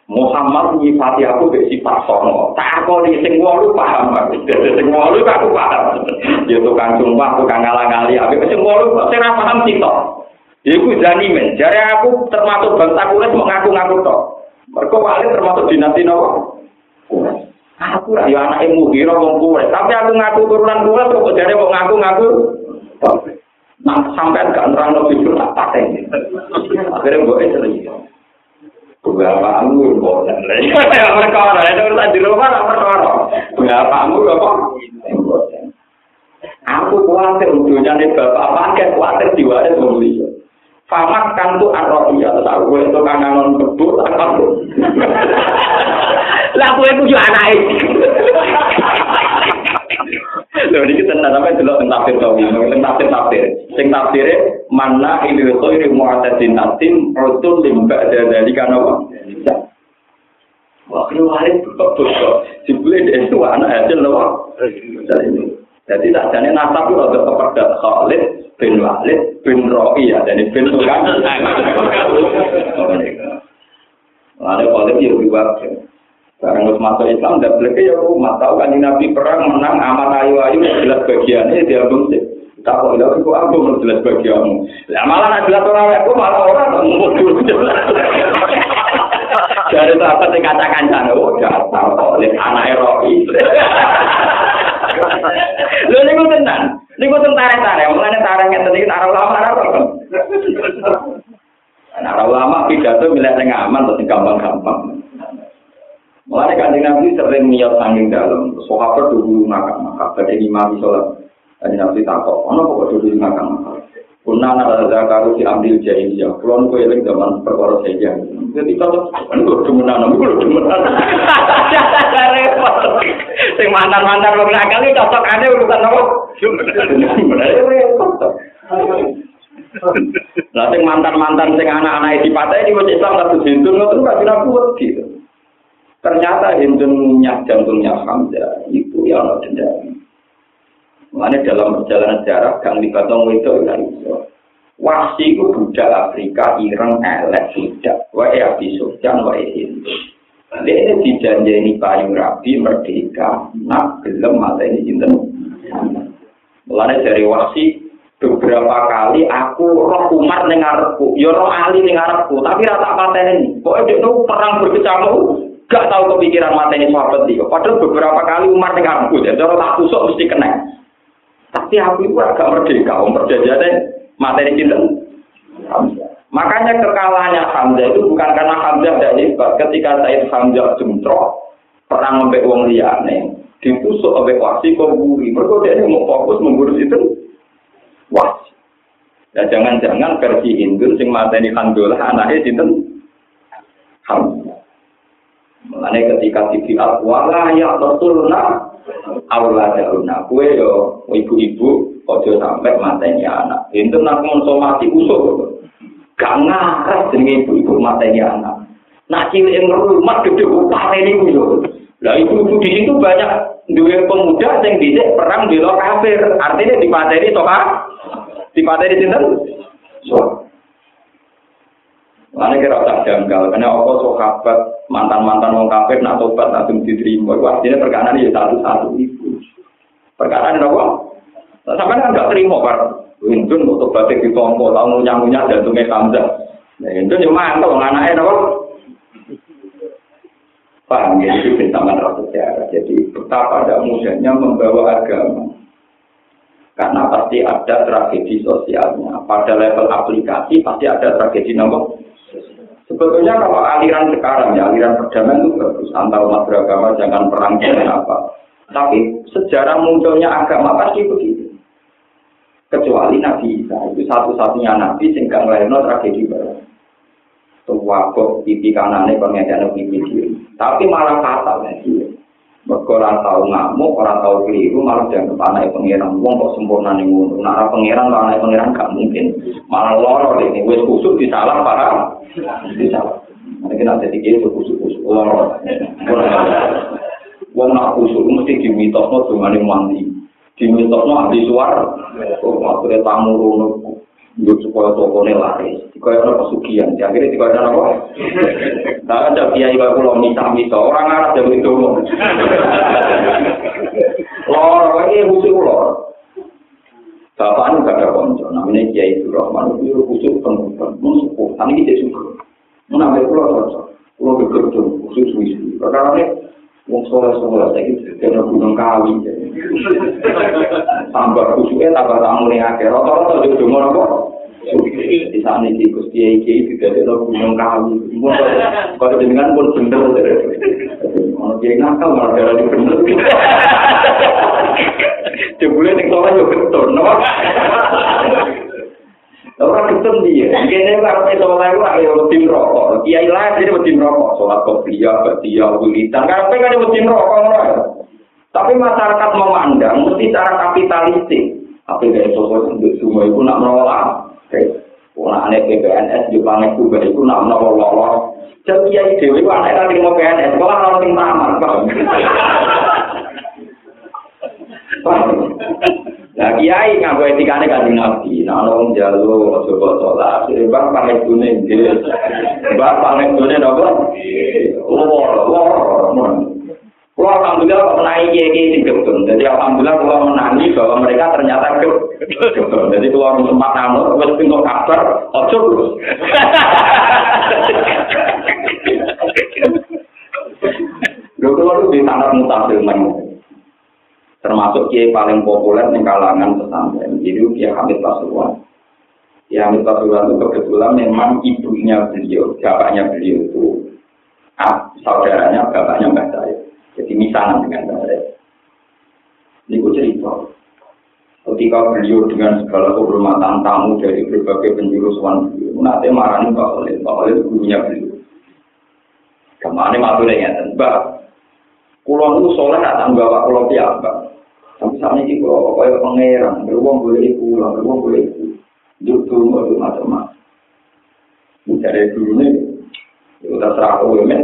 Muhammad nyifati aku be sifat sono. Tak aku di sing wolu paham aku. Dadi sing wolu aku paham. Ya tukang sumpah, tukang ngalang-ngali. Abi sing wolu kok ora paham sitok. Iku jani. Jare aku termasuk bangsa kulit mau ngaku-ngaku tok. Mergo wali termasuk dinasti nopo? Aku ra ya anake muhira wong kuwe. Tapi aku ngaku turunan kuwe kok jare mau ngaku-ngaku. Nah, sampai gak nerang lebih dulu tak paten. Akhirnya gue itu Bapakmu bosan. Ya perkara, itu urusan di rumah apa perkara. Bapakmu apa? Aku khawatir dunia ini bapak pakai khawatir diwaris membeli. Famat kan tuh arrohnya, terus aku itu kangen kebur, apa tuh? Lah, aku itu juga anak Lho iki tenan sampe delok teng tafsir tawi, teng tafsir tafsir. Sing tafsire mana ini khairi mu'tadin natim rasul limba dari kan apa? Wah, ini waris betul. Jibule itu anak hasil loh. Jadi tak jadi nasab itu ada kepada Khalid bin Walid bin Ro'i ya, jadi bin itu kan. Lalu Khalid ya diwakil. Barang harus masuk Islam, dan boleh ya rumah. Tahu kan Nabi perang menang, aman ayu-ayu, jelas bagiannya dia belum sih. Kok ilah aku aku jelas bagianmu. Lah malah nak jelas orang aku malah orang tak mau jelas. Dari sahabat yang katakan sana, oh dasar oleh anak Eropa. Lho niku tenan. Niku ten tare-tare, mulane tare ngeten iki tare ulama ora apa. Ana ulama pidato milih ning aman terus gampang-gampang. Mulane kanjeng Nabi sering niat sanging dalem, sahabat dulu nak maka jadi imam salat. Kanjeng Nabi takok, ana kok dulu nak maka. Kuna nara zakaru si ambil jahiliyah, kulon kue eling zaman perkara saja. Jadi kalau gue demenan, gue demenan. Repot. Sing mantan mantan lo nakal itu cocok aja urusan apa? Repot. Lah sing mantan mantan sing anak anak di pantai di Islam satu jintun itu nggak bisa kuat gitu. Ternyata hindun minyak jantungnya Hamzah itu yang ada denda. Mengenai dalam perjalanan jarak, Kang Libatong itu kan. Wasi itu budak Afrika, Iran, elek, budak. Wae Abi Sufyan, wae Hindu. Dia ini dijanjeni payu rabi, merdeka, nak gelem mata ini cinten. Mulanya dari wasi, beberapa kali aku roh Umar nengarku, ya roh Ali nengarku, tapi rata pateni. Pokoknya dia perang berkecamuk, gak tahu kepikiran materi sahabat dia. Padahal beberapa kali Umar dengan aku, jadi orang tak mesti kena. Tapi aku itu agak merdeka, om perjanjiannya materi cinta. Makanya kekalahannya Hamzah itu bukan karena Hamzah tidak hebat. Ketika Said Hamzah jumtrok, perang sampai uang liane, ditusuk oleh wasi buri. Mereka dia mau fokus mengurus itu wasi. Ya jangan-jangan versi Hindu sing materi Hamzah anaknya cinta Hamzah. Mengenai ketika dibilang, wala ya tertulna, Allah jaluna. Kue yo, ibu-ibu, ojo sampai matanya anak. Itu nak konsumasi usul. Gak ngarep dengan ibu-ibu matanya anak. Nak cilik yang rumah gede upah ini yo. Lah ibu-ibu di situ banyak dua pemuda yang bisa perang di kafir. Artinya di materi toka, di materi. So, Mana kira tak janggal, karena apa sahabat mantan-mantan wong kafir nak tobat langsung diterima. Artinya perkara ini ya satu-satu itu. Perkara ini apa? Sampai kan nggak terima kan? Wintun mau tobat di tompo, tahu ngunyah-ngunyah jantungnya Hamzah. Nah, itu cuma mantap, anaknya apa? Paham ya, itu bentaman rasa sejarah. Jadi betapa ada mudahnya membawa agama. Karena pasti ada tragedi sosialnya. Pada level aplikasi pasti ada tragedi nomor Sebetulnya kalau aliran sekarang ya, aliran perdamaian itu bagus. Antar umat beragama jangan perang jangan apa. Tapi sejarah munculnya agama pasti begitu. Kecuali Nabi Isa itu satu-satunya Nabi sehingga ngelahirno tragedi baru. Tuwabok pipi kanannya pengen pipi kiri. Tapi malah fatal ya. Mereka orang tahu ngamuk, orang tahu keliru, malah dianggap anak pengiran. Wong kok sempurna nih ngono. Nah, pengiran, kalau anak pengiran gak mungkin. Malah loro ini, wes kusuk disalah paham? Disalah. Nanti kita jadi kiri kusuk kusuk loro. Wong nak kusuk mesti dimitosno dengan mandi. Dimitosno ahli suar. Oh, maksudnya tamu rono. Yuk supaya tokonya laris. Kaya ada pesugihan. Akhirnya dikaya ada apa? Nah, ada kiai kaya pulau misa-misa. Orang Arab yang itu. Lor, ini khusus lor. Bapak ini gak ada konco. Namanya kiai itu Rahman. Itu khusus pengukuran. Mensukuh. Ini kita suka. Menamai pulau cocok. Pulau bekerja khusus wisi. Ini Wong sekolah-sekolah saya itu kena gunung kawin. Tambah kusuke tambah tak mulai akhir. Rata-rata juga cuma apa? Di sana ini ikut Iki ikut itu kena gunung kawin. Kalau jenengan pun bener. Kalau dia ngakal, malah dia lagi bener. Jumlahnya ning sekolah yo betul. Orang itu dia, kita itu harus itu orang itu ada yang tim rokok, kiai lain jadi tim rokok, sholat kopiah, kopiah, wilitan, nggak apa nggak ada tim rokok orang. Tapi masyarakat memandang mesti cara kapitalistik, tapi dari sosok untuk semua itu nak menolak, punak oh, anak PBNS di planet juga itu nak menolak lolos. Jadi kiai dewi itu anak tadi mau PNS, sekolah nggak penting tamat, bang. Nah, kiai ngaku etikane kanjeng Nabi, nah lo njalu aja kok salat. Bapak pamit dune nggih. Bapak pamit dune napa? Nggih. Oh, alhamdulillah kok menangi kiai iki gitu. Jadi alhamdulillah kula menangi bahwa mereka ternyata gitu. Jadi kula harus sempat namo wis pinggo kabar aja terus. Lho kula lu di tanah mutasil menunggu. Termasuk kiai paling populer di kalangan pesantren jadi kiai Hamid Pasuruan Ya Hamid Pasuruan itu kebetulan memang ibunya beliau, bapaknya beliau itu ah, saudaranya bapaknya Mbak saya. Jadi misalan dengan saya. Ini cerita. Ketika beliau dengan segala kehormatan tamu dari berbagai penjuru suan beliau, nanti marani Pak Oleh, Pak Oleh gurunya beliau. Ke mana matur ya, Mbak? Kulon itu soleh tak bawa kulo piambak. Tapi saat ini kulo kaya pangeran, beruang boleh pulang, beruang boleh. Duduk mau macam-macam. Mencari dulu nih, itu terserah aku ya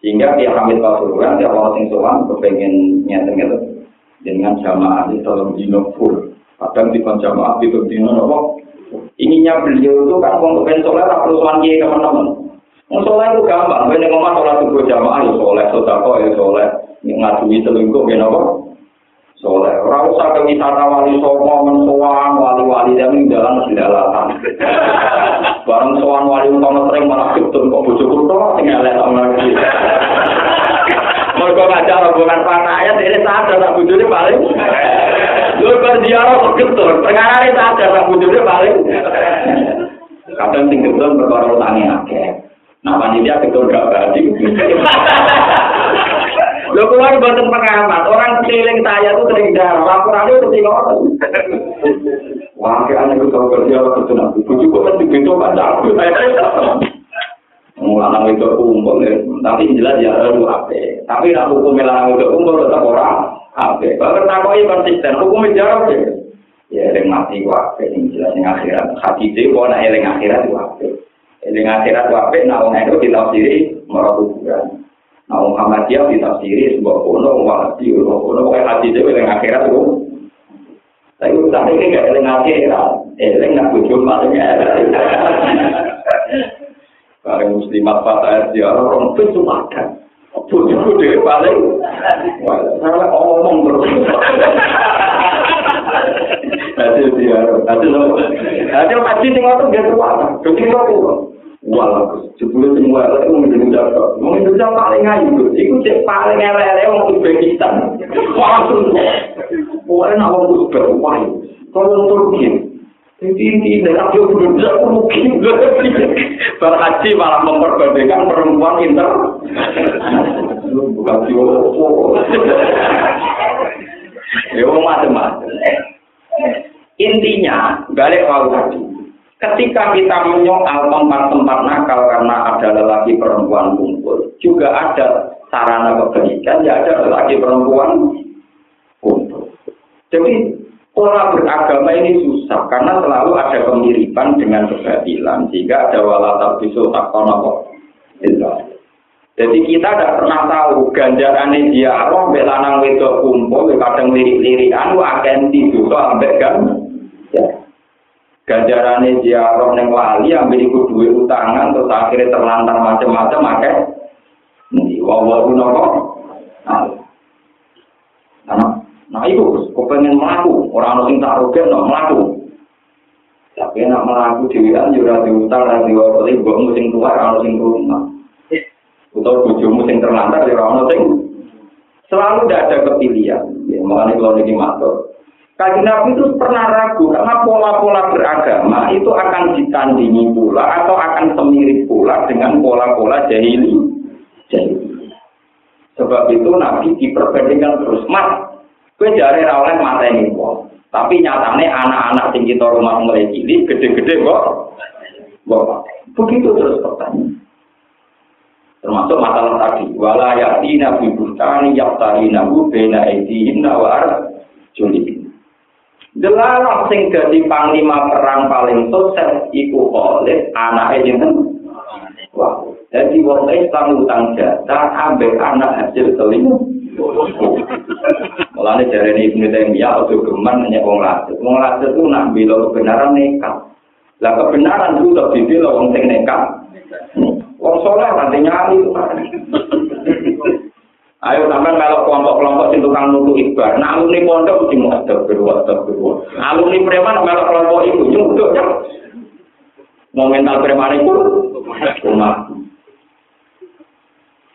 Sehingga dia Hamid Pasuruan, dia orang yang soal, kepengen nyata-nyata dengan jamaah ini dalam dino full. Kadang di jamaah itu dino nopo. Ininya beliau itu kan mau kepengen soleh, tak perlu kiai teman-teman. Mau soleh itu gampang, bener ngomong sholat itu jamaah ya soleh, sodako ya soleh, ngadui selingkuh ya nopo. soleh. Orang usah ke wisata wali songo mensoan wali-wali dan jalan mesti dalatan. Barang soan wali songo sering malah ketun kok bojo kuto tinggal lihat orang lagi. Mereka ngajar rombongan panaya, ini sadar tak bujurnya paling. Lu berdialog ketun, perkara ini sadar tak bujurnya paling. Kadang tinggal berkorol utangnya akeh. Nah, panitia ketun gak berarti. Lo keluar buatan pengamat, orang keliling saya tuh sering darah, itu tinggal Wah, kayak aneh tahu kerja apa itu nanti. Bujuk kok kan begitu baca aku. Lanang itu kumpul ya, tapi jelas ya harus apa. Tapi nak hukum lanang itu kumpul tetap orang apa. Kalau takoi konsisten, hukum jarak ya. Ya, yang mati wape, yang jelas yang akhirat. Hati itu, kalau nak yang akhirat wape. Yang akhirat wape, nah orang itu ditafsiri merah kuburan. Nah, Muhammadiyah ditafsiri sebuah kuno, wahabi, sebuah kuno, pokoknya hati itu yang akhirat itu. Tapi saat ini nggak eling akhirat, eling nak bujuk paling enak. Kalau muslimat fatah dia orang itu cuma ada. Bujuk dia paling, salah ngomong terus. Hasil dia, hasil hasil haji tinggal tuh dia terwata, begitu tuh. Walau jebule semua itu menjadi jatuh. Mau Indonesia paling ayu, itu cek paling elek-elek orang Uzbekistan. Langsung, pokoknya nak orang Uzbek, wah, tolong Turki. Jadi ini daerah dia benar mungkin berhaji malah memperbandingkan perempuan inter. Bukan Tiongkok. Ya, macam-macam. Intinya, balik kalau tadi. Ketika kita menyoal tempat-tempat nakal karena ada lelaki perempuan kumpul, juga ada sarana kebaikan, ya ada lelaki perempuan kumpul. Jadi pola beragama ini susah karena selalu ada kemiripan dengan kebatilan, sehingga ada walatat bisul taktono Jadi kita tidak pernah tahu ganjaran dia Allah belanang wedok kumpul, kadang lirik-lirikan, akan tidur sampai kan. Ya. Ganjarane ziarah ning wali ambil iku duwe utangan terus akhirnya terlantar macam-macam akeh. Ndi wawa ku nopo? Nah. Nah itu pengen melaku. Orang ono sing tak rugen no melaku. Tapi nak melaku dhewean yo ora diutang ora diwawa iki mbok sing tua ora ono sing rumah utawa bojomu sing terlantar yo ora ono sing selalu tidak ada kepilihan. Ya makanya kalau ini matur Kaji Nabi itu pernah ragu karena pola-pola beragama itu akan ditandingi pula atau akan semirip pula dengan pola-pola jahili. jahili. Sebab itu Nabi diperbandingkan terus. Mas, gue jari rawleh mata ini kok. Tapi nyatanya anak-anak tinggi kita rumah mulai cilik, gede-gede kok. Kok begitu terus pertanyaan. Termasuk masalah tadi. Wala yakti nabi bustani yaktari nabu bena. Delalah sing dadi panglima perang paling sukses iku oleh anake jeneng Wah, jadi wong Islam utang jasa ambek anak hasil selingkuh. Mulane jarene Ibnu Taimiyah atau geman menyek wong lasut. Wong lasut itu nak bila kebenaran nekat. Lah kebenaran itu udah dibela wong sing nekat. Wong soleh nanti nyali. Ayo sampai melok kelompok-kelompok sing tukang nutu ibar. Nah alumni pondok mesti mau ada berdua, ada. Alumni preman melok kelompok itu nyuduh ya. Mau mental preman itu rumah.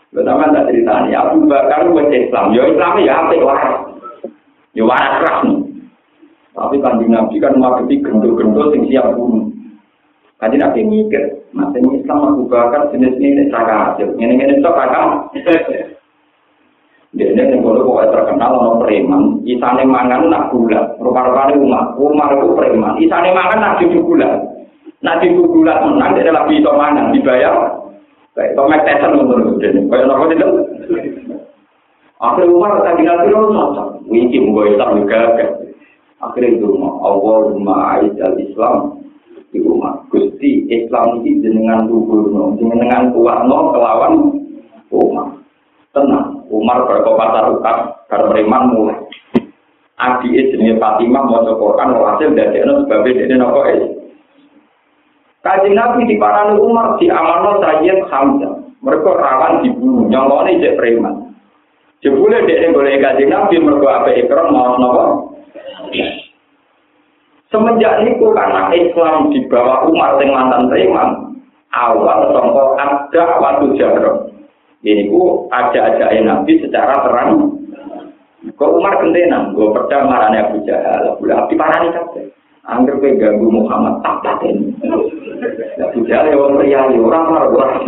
Pertama tak cerita ya Abu Bakar buat Islam. Yo Islam ya apa waras. Yo waras rasmi. Tapi kanjeng Nabi kan ngadepi gendul-gendul sing siap bunuh. Kanjeng Nabi mikir, ini Islam Abu Bakar jenis ini. Ini ini cok kakak. Dia ini boleh pokoknya terkenal sama preman. Isane mangan nak gula. Rupa-rupanya umat. Umar itu preman. Isane mangan nak cucu gula. Nak cucu gula menang. Dia lagi bisa mangan. Dibayar. Kayak Tomek Tyson untuk itu. Kayak apa itu? Akhirnya Umar tadi nanti lo cocok. Wiki mau Islam juga. Akhirnya itu Allahumma aizal Islam. Di rumah. Gusti Islam ini jenengan tubuh. Jenengan kuat no kelawan Umar. Tenang. Umar berkomentar ukap. Karena preman mulai. Adi jenis Fatimah mau Quran hasil dari itu sebabnya dia nopo es. Kaji Nabi di parani Umar di Amano Sayyid Hamzah. Mereka rawan dibunuh, nyolone cek preman. Jebule dia boleh kaji Nabi mereka apa ikram mau nopo. Semenjak itu karena Islam di bawah Umar yang mantan preman, awal songkok ada waktu jahro. Ini ku ada-ada Nabi secara terang. Kok Umar gentenan, gue percaya marahnya Abu Jahal, boleh Abdi parani kabeh. Angger kowe ganggu Muhammad tak paten. Abu Jahal ya wong priayi ora ora.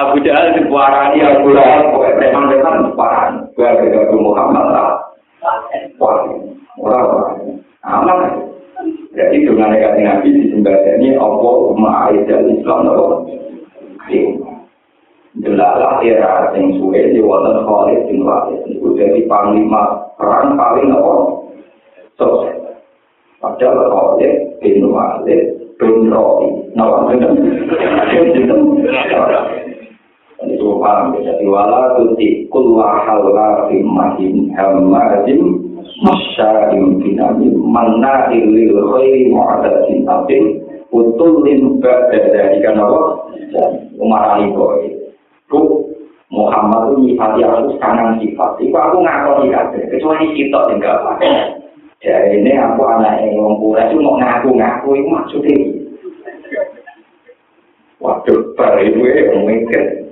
Abu Jahal dipuarani Abu Lahab, kowe preman-preman dipuarani. Kowe ganggu Muhammad tak. Wah, ora ora. Aman. Jadi dengan negatif Nabi disembadani Allah ma'aidal Islam Allah. Jelalah era sing suwe di wonten Khalid bin Walid itu jadi panglima perang paling apa? Sukses. Padahal Khalid bin Walid bin Rabi. Nama benar. Ini itu paham ya. Jadi wala tuti kulla halwa mahin hamadin masyarim binami manna ilil khairi mu'adatin abin utul limba dari kan apa? Umar Ali Boy. Bu, Muhammad itu nyifati aku kanan sifat. Itu aku ngakoni kabeh, kecuali kita tinggal apa. Ya ini aku anak yang ngomong itu mau ngaku-ngaku itu maksudnya. Waduh, bar itu ya, mikir.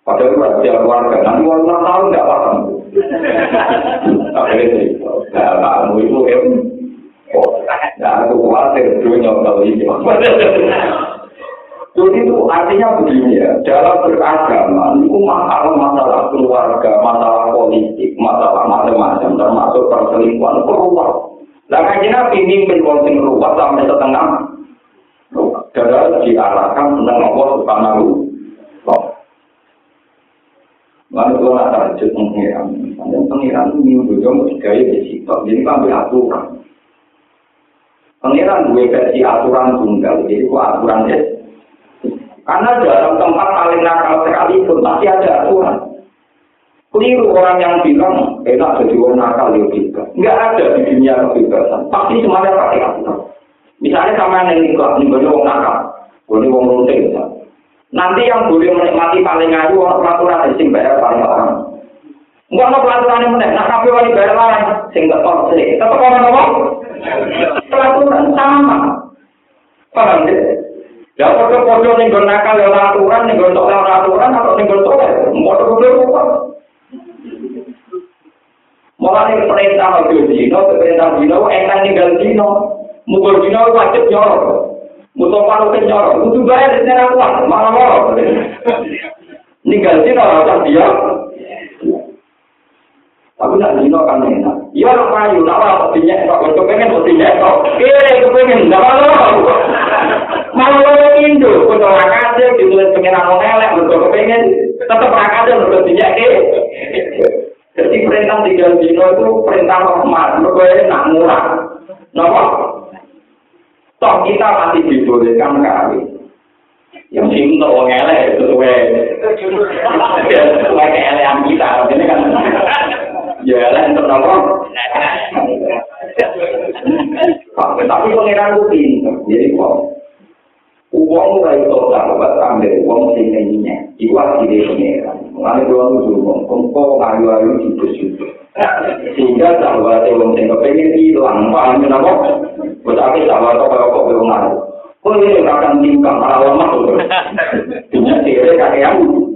Padahal itu rahasia keluarga, nanti mau enam tahun nggak paham. Tapi itu, nah, kamu itu em, oh, nah, aku khawatir dunia kalau ini. Jadi itu artinya begini ya, dalam beragama itu masalah-masalah keluarga, masalah politik, masalah macam-macam, termasuk perselingkuhan keluar. Kaji Nabi mimpin wong sing ruwet sampai setengah. Darah diarahkan tentang Allah Subhanahu wa Lalu kalau pengiran, dan pengiran itu minggu juga mau digaya di situ, jadi ambil aturan. Pengiran gue versi aturan tunggal, jadi itu aturan ya. Karena dalam tempat paling nakal sekali pun pasti ada aturan. Keliru orang yang bilang enak jadi orang nakal ya juga. Enggak ada di dunia kebebasan. Pasti semuanya pakai aturan. Misalnya sama yang nikah, ini orang nakal, ini orang runting. Nanti yang boleh menikmati paling ayu orang peraturan sing bayar paling orang. Enggak ada pelaturan yang menaik. Nah, tapi wali bayar lain. Sehingga kok sih. Orang ngomong. Pelaturan sama. Paham deh? Ya foto-foto ning nggon nakal ya aturan, ning nggon ora aturan atau ning nggon tolak. Foto-foto kok. Mulane perintah ojo dino, perintah dino enak ninggal dino. Mugol dino wajib nyorok. Mutu paru ke nyorok, kudu bayar di sana kuat, malah loro. Ninggal dino ora dia. Tapi nak dino kan enak. Iya nak payu, nak apa dinyek kok, kok pengen dinyek kok. Kira kepengen, ndak apa Malah lo Indo, kudu rakase ditulis pengiran wong elek, mergo kepengen tetep rakase mergo dinyek Jadi perintah tiga dino itu perintah rahmat, mergo enak murah. Napa? Toh kita masih dibolehkan kali. Yang sing untuk wong elek sesuai sesuai keelean kita. Ini kan ya elek untuk nopo. Tapi pengiran itu pinter, jadi kok Uang ora iso sahabat ambil uang nyanyinya. Iku asli pengeran. Mulane kula nuju wong kongko ayu-ayu jujur-jujur. Sehingga sahabat wong sing kepengin ilang paham napa? Bocah sahabat kok kok belum Kok ini akan tingkang alamat tuh. Punya kira kakean.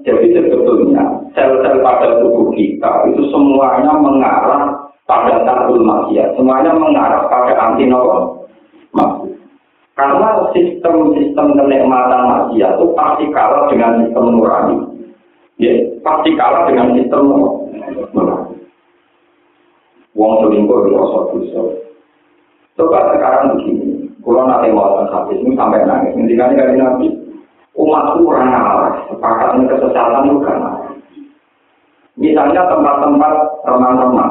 Jadi sebetulnya sel-sel pada tubuh kita itu semuanya mengarah pada takul maksiat, semuanya mengarah pada anti nopo Karena sistem-sistem kenikmatan maksiat itu pasti kalah dengan sistem nurani. Ya, pasti kalah dengan sistem nurani. Wong selingkuh rasa dosa. Coba sekarang begini, kalau nanti mau habis ini sampai nangis, ngendikan kali nabi, umatku kurang arah, sepakat kesesatan itu kan Misalnya tempat-tempat teman-teman,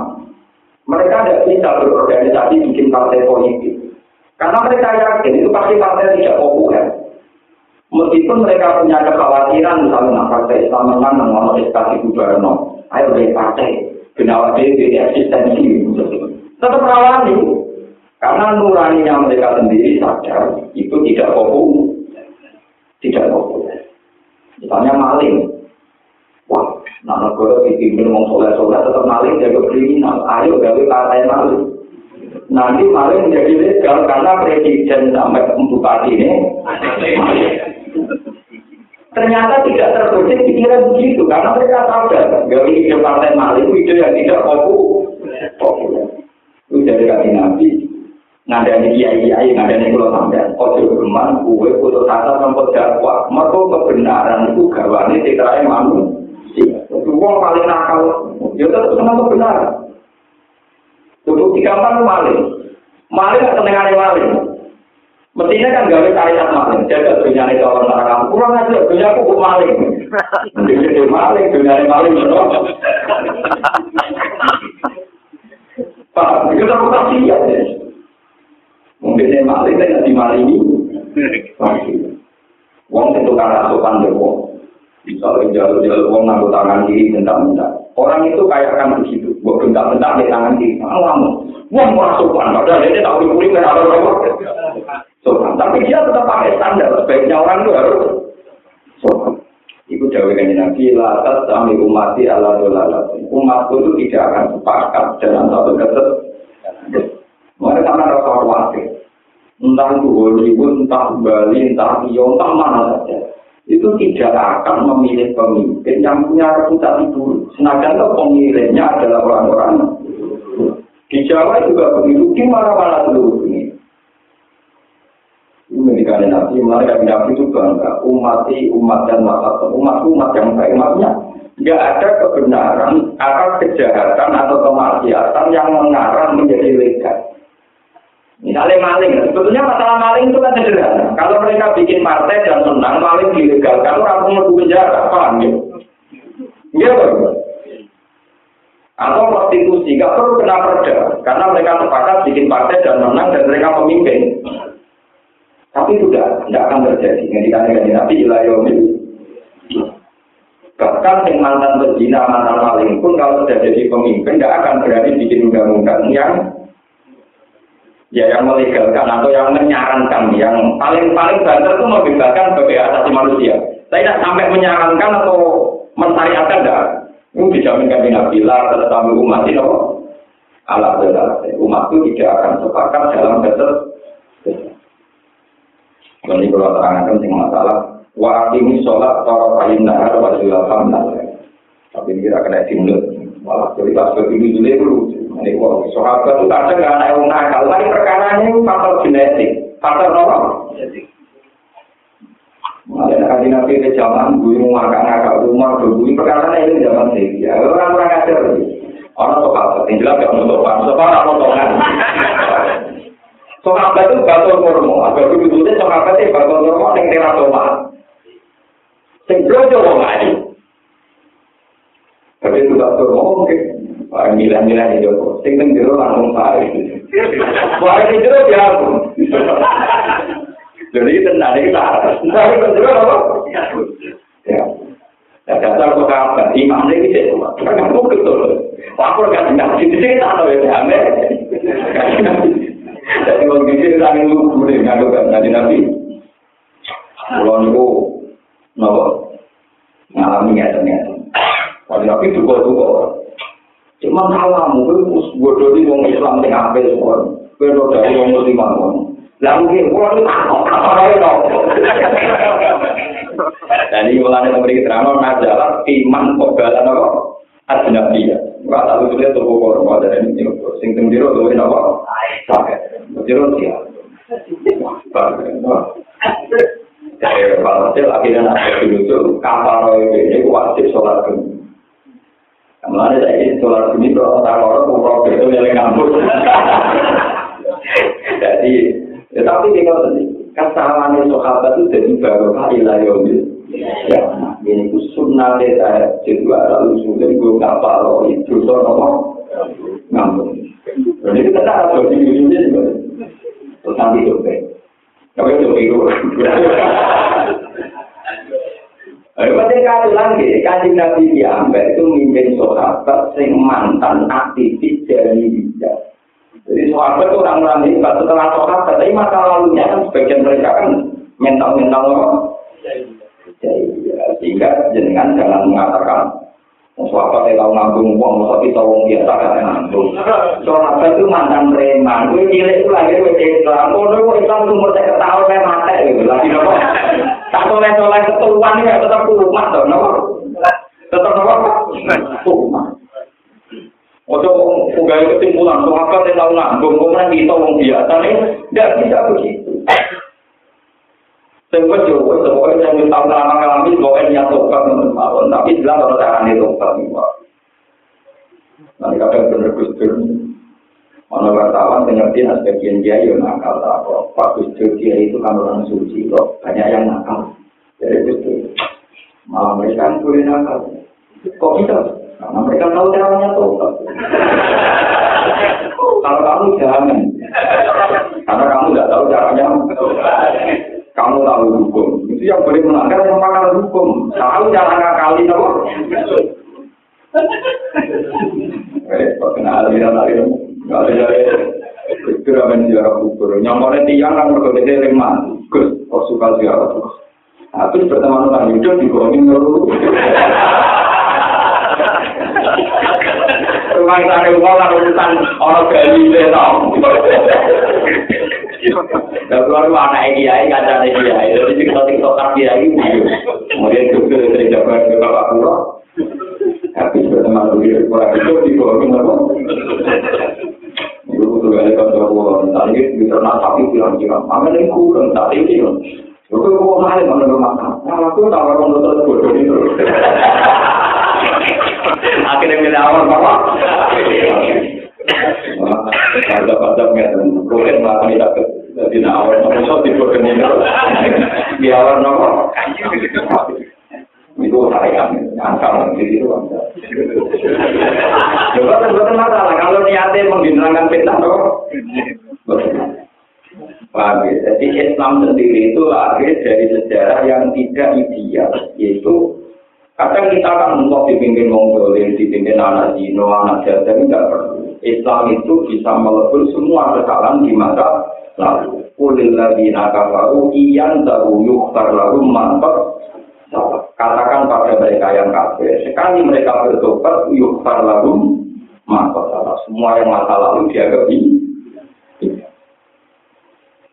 mereka tidak bisa berorganisasi bikin partai politik. Karena mereka yakin itu pasti partai tidak populer. Meskipun mereka punya kekhawatiran, misalnya partai Islam menang, mengenai ekstasi Guberno, ayo dari partai, kenapa dia eksistensi, tetap rawani. Karena nuraninya mereka sendiri sadar, itu tidak populer. Tidak populer. Misalnya maling, Wah, nah negara dipimpin wong soleh-soleh tetap maling jaga kriminal. Ayo gawe partai maling. Nanti maling menjadi legal karena presiden sampai bupati ini. Ternyata tidak terbesit pikiran begitu karena mereka sadar gawe ide partai maling itu yang tidak populer. Itu dari kaki ngadani kiai kiai ngadani kulo sampean ojo geman kue putus asa sampai dakwah mereka kebenaran itu gawane citra manusia Wong paling nakal, ya tetap senang kebenaran. Untuk digampang maling. Maling atau senengane maling. Mestinya kan gawe syariat maling, jaga dunia ini orang neraka. Kurang aja, dunia aku kok maling. Dunia maling, dunia maling. Pak, itu reputasi ya. Mungkin ini maling, tidak dimalingi. Wong tentu karena sopan deh, Misalnya jalur-jalur uang nganggo tangan kiri bentak-bentak. Orang itu kayak akan begitu. Buat bentak-bentak di tangan kiri. Alamu. Uang merasa sopan. Padahal ini tak boleh pulih ada Sopan. Tapi dia tetap pakai standar. Sebaiknya orang itu harus sopan. Itu jauh dengan Nabi. Latas kami umati ala dolalat. Umatku itu tidak akan sepakat dalam satu keset. Mereka sama rasa khawatir. Entah itu Hollywood, entah Bali, entah Rio, entah mana saja itu tidak akan memilih pemimpin yang punya reputasi buruk. Senajan itu pemilihnya adalah orang-orang di Jawa juga begitu, di mana-mana dunia. Ini ketika Nabi, mereka Nabi itu bangga, umat umat dan masa umat umat yang baik. Maksudnya, tidak ada kebenaran atas kejahatan atau kemaksiatan yang mengarah menjadi legal. Misalnya maling, sebetulnya masalah maling itu kan sederhana. Kalau mereka bikin partai dan menang, maling dilegalkan, orang mau penjara, paham ya? Iya kan? Atau prostitusi, nggak perlu kena perda, karena mereka sepakat bikin partai dan menang dan mereka pemimpin. Tapi itu tidak, tidak akan terjadi. Ngendikan dengan Nabi Ilayomi. Bahkan yang mantan berzina, mantan maling pun kalau sudah jadi pemimpin, tidak akan berani bikin undang-undang yang ya yang melegalkan atau yang menyarankan yang paling paling banter itu membebaskan sebagai asasi manusia. Saya tidak sampai menyarankan atau mensyariatkan tidak. Ini dijaminkan di Nabi lah tetapi umat itu alat benar. Umat itu tidak akan sepakat dalam betul. Ini kalau terangkan tentang masalah wa ini sholat toro kain nahar wa julafam Tapi ini kira kena simulus. Malah cerita seperti ini dulu ini kok sahabat itu kadang nggak yang nakal. Tapi perkara ini faktor genetik, faktor apa? Ada nabi nabi ke zaman gue mau makan nakal rumah gue perkara ini zaman sih. Ya orang orang ajar. Orang sahabat yang jelas gak mau sopan, sopan apa sopan. Sahabat itu batu kurma, agak begitu sahabat itu batu kurma yang teratoma. Sing blojo wong ayu. Tapi itu batu kurma mungkin Pak milah-milah di Joko. Sing teng jero langsung pare. Pare di jero ya aku. Jadi tenan iki tak harus. Tapi teng jero apa? Ya. Ya dasar kok apa? Imam ini sih cuma Kan aku betul. Pak aku lagi nggak sih sih tak tahu ya kami. Jadi mau gini lagi lu udah nggak lupa nanti nanti. Kalau niku, napa ngalami nggak ternyata. Kalau nabi juga juga orang. Cuma alammu itu harus bodoh di wong Islam apik ngapain semua. ora dari wong Musliman pun. Lah mungkin, wong apa lagi dong? Dan ini mulai dari pemberi keterangan, majalah iman kogalan apa? Adina dia. Maka tak lupa dia tubuh korma dari ini. Sing tembiru tubuh ini apa? Sakit. Tembiru dia. Bagaimana? Dari kepala kecil, akhirnya nasib itu, kapal roh ini wajib sholat dunia. Mulane saiki dolar bumi kalau ora loro kok ora beda kampus. Jadi, ya tapi dengan tadi kesalahan itu sahabat itu jadi baru kali lah ya. Ya, ini itu sunnah desa jadwa lalu sudah gue nggak paro itu so nomor ngambil. Jadi kita tahu jadi ujungnya juga terus nanti coba. Kau itu coba itu. Penting kali lagi, kajian Nabi Diambek itu mimpin sahabat sing mantan aktivis dari bijak. Jadi sahabat itu orang-orang hebat setelah sahabat, tapi masa lalunya kan sebagian mereka kan mental-mental apa? Jadi, ya, sehingga jenengan jangan mengatakan Sahabat saya tahu ngambung uang, masa kita uang biasa kan ngambung. Sahabat itu mantan preman, gue cilik itu lagi gue Islam, gue Islam tuh umur saya ketahuan saya mati gitu. Lagi nopo, tak boleh soleh ketuan ya tetap kumat dong, nopo. Tetap nopo, kumat. Ojo pegawai kesimpulan, sahabat saya tahu ngambung, kemudian kita uang biasa nih, tidak bisa begitu. Wis pokoke sing wis tau ngalami ngalami pokoke niat tobat ngono mawon, tapi jelas ora carane tobat niku. Nanti kadang bener Gus Dur. Mana wartawan pengerti nah sebagian dia yo nakal tak. Pak Gus Dur dia itu kan orang suci kok. Banyak yang nakal. Jadi Gus Dur. Malah mereka kan boleh nakal. Kok bisa? Karena mereka tahu caranya tobat. Kalau kamu jangan. Karena kamu nggak tahu caranya. Kamu tahu hukum. Itu yang boleh melanggar yang pakar hukum. Tahu cara ngakali tahu. Eh, kok kena aliran aliran. Gak ada dari itu ramen ziarah kubur. Nyamornya tiang kan berbeda lemah. Gus, kok suka ziarah terus. Nah, terus berteman dengan Yudho di Gorong dulu. Rumah kita ada uang urusan orang Bali deh tau. Lah keluar anak kiai kaca kiai. Jadi kita tiktok tak kiai video. Kemudian juga dari jawaban ke bapak pulau. Habis berteman dulu orang itu di bawah apa? Itu tuh ada kantor pulau. Tadi di ternak sapi bilang-bilang, mana yang kurang tadi ini? Itu kok mahal mana rumah Nah, aku tahu orang dokter bodoh itu. Akhirnya milih awal bapak. Ada pada nggak mungkin melakukan tidak jadi nawar nopo so tipe kene di awal nopo itu saya angkal jadi itu coba kan masalah kalau niatnya menghilangkan fitnah nopo Paham? Jadi Islam sendiri itu lahir dari sejarah yang tidak ideal, yaitu kadang kita kan untuk dipimpin Mongolia, dipimpin anak Dino, anak Jawa, tidak perlu. Islam itu bisa melebur semua kesalahan di masa lalu. Kulil ladina kafaru iyan tahu yukfar lalu mantap. Katakan pada mereka yang kafir, sekali mereka bertobat yukfar lalu mantap. Semua yang masa lalu dianggap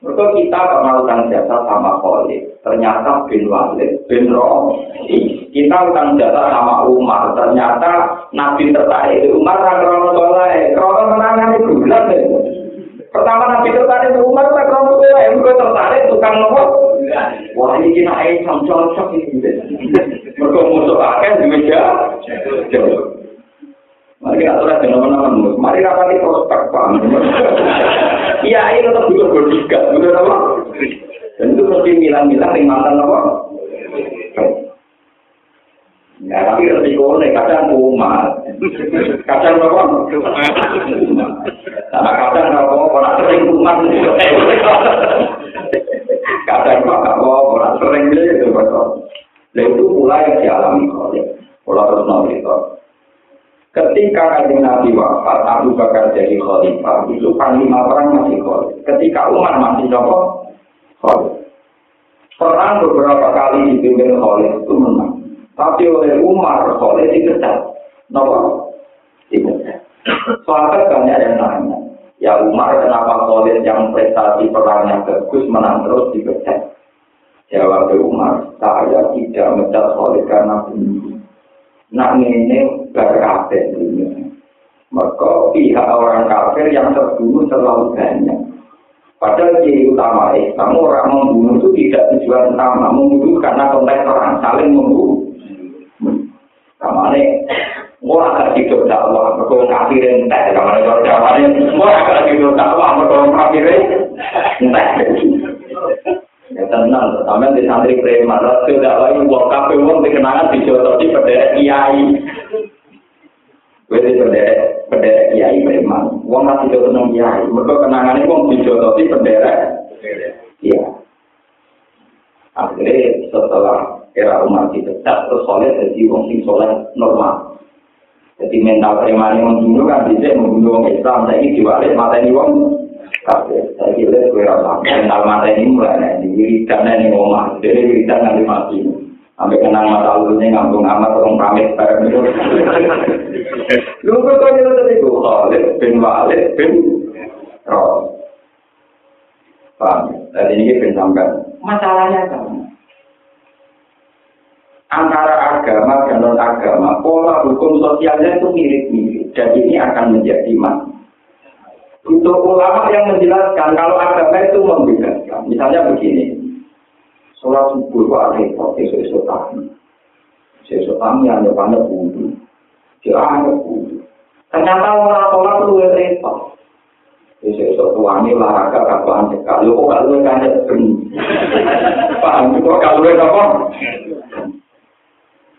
Mereka kita kenal utang jasa sama Khalid. Ternyata bin Walid, bin Rohi. Kita utang jasa sama Umar. Ternyata Nabi tertarik itu Umar tak krono soleh. Krono menangan itu bulan Pertama Nabi tertarik itu Umar tak krono soleh. Mereka tertarik tukang nopo. Wah ini kena air cocok ini. Mereka musuh akan di meja. Mari aturan dengan teman-teman. Mari rapati prospek paham. Iya, ini tetap juga berdikat, betul apa? Dan itu mesti milang-milang yang mantan apa? Ya, tapi resiko ini kadang kumat. Kadang apa? Karena kadang apa? Orang sering kumat. Kadang apa? Orang sering itu betul. Dan itu pula yang dialami Pola terus nanti Ketika kanjeng Nabi wafat, Abu Bakar jadi khalifah, itu panglima perang masih khalifah. Ketika Umar masih nopo khalifah. Perang beberapa kali dipimpin khalifah itu menang. Tapi oleh Umar khalifah dikecat. Nopo? Dikecat. Soalnya banyak yang nanya. Ya Umar kenapa khalifah yang prestasi perangnya bagus menang terus dikecat? Jawab Umar, saya tidak mencat khalifah karena bunuh nak ngene berkafir dunia. Maka pihak orang kafir yang terbunuh terlalu banyak. Padahal di utama Islam orang membunuh itu tidak tujuan utama, membunuh karena konteks orang saling membunuh. Sama ini, orang agak hidup dakwah, mereka kafirin entek, sama ini orang agak hidup dakwah, mereka kafirin entek. Ya tenang, sampai di santri preman, rasul dakwah ini, buat kafe uang dikenangan dijodohi pada kiai. Gue di bendera, bendera kiai preman, uang masih jodoh nang kiai, mereka kenangan ini uang dijodohi bendera. Iya. Akhirnya setelah era umat dipecat terus soleh jadi wong sing soleh normal. Jadi mental preman yang membunuh kan bisa membunuh orang Islam. Saya ini diwalik mata ini wong kafir. Saya kira gue rasa mental mata ini mulai nih di wiridan ini ngomong. Jadi wiridan nanti mati. Sampai kenang mata lalunya ngambung amat orang pamit bareng itu. Lu kok kok itu tadi gue Khalid bin Walid bin Roh. Paham? Jadi ini bin sampai masalahnya kan antara agama dan non agama pola hukum sosialnya itu mirip-mirip dan ini akan menjadi mas untuk ulama yang menjelaskan kalau agama itu membedakan misalnya begini. Sholat subuh kok repot esok-esok tahun esok tahun yang depannya wudhu. Dia ada wudhu. Ternyata orang sholat itu repot. Esok-esok tuanya olahraga kapan sekali. Kok kalau kan ada paham kok kalau apa?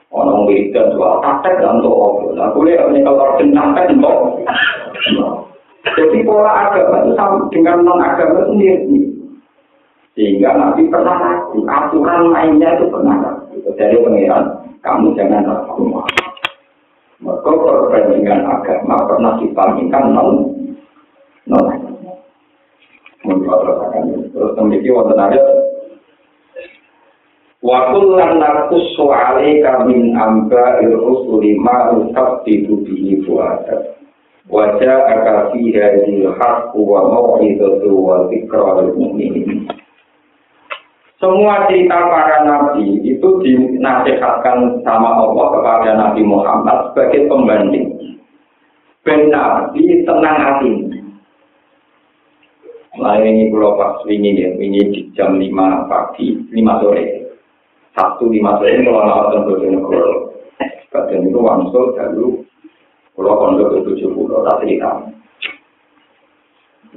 Orang wiridan soal praktek dan untuk obrol. Nah, boleh ini kalau jenangkan untuk. Jadi pola agama itu sama dengan non agama itu mirip. Sehingga nanti pernah ragu, aturan lainnya itu pernah ragu. Dari pengiran, kamu jangan ragu. Maka perbandingan agama pernah dibandingkan non non agama. Terus memiliki wonten ada Wa kullan naqussu 'alaika min amba'ir rusuli ma usabbitu bihi fu'adak. Wa ja'aka fi hadhil haqqu wa mau'izatu wa dzikra lil mu'minin. Semua cerita para nabi itu dinasihatkan sama Allah kepada Nabi Muhammad sebagai pembanding. Ben Nabi tenang hati. Nah ini kalau pas ini ya, ini di jam 5 pagi, 5 sore. Sabtu lima sore kalau ngawatan Bojonegoro. Kadang itu wangsul dulu kalau pondok ke tujuh puluh tak cerita.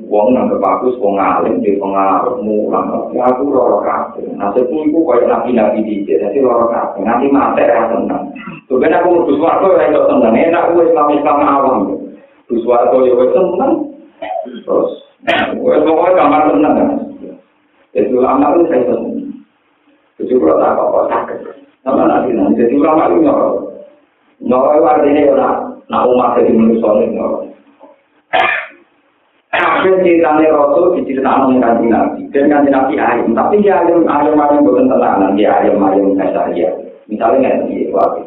Wong nang kepakus wong alim di pengaruh mulang. Ya aku loro kabeh. Nasibku iku koyo nabi-nabi dicek. Dadi loro kabeh. Nanti mate ra tenang. Ben aku mlebu swarga ora iso tenang. Enak wis Islam-Islam awam. Swarga yo wis tenang. Terus wis pokoke kamar tenang. Jadi ulama itu saya tenang. Jadi kalau tak apa-apa sakit. Sama nanti nanti. Jadi ulama itu nyorok. Nyorok itu artinya ya nak umat jadi manusia ini nyorok. Kabeh ceritane Rasul diceritakan oleh kanji Nabi dan kanji Nabi ayam. Tapi dia ayam ayam ayam bukan tenanan dia ayam ayam biasa aja. Misalnya nggak sih waktu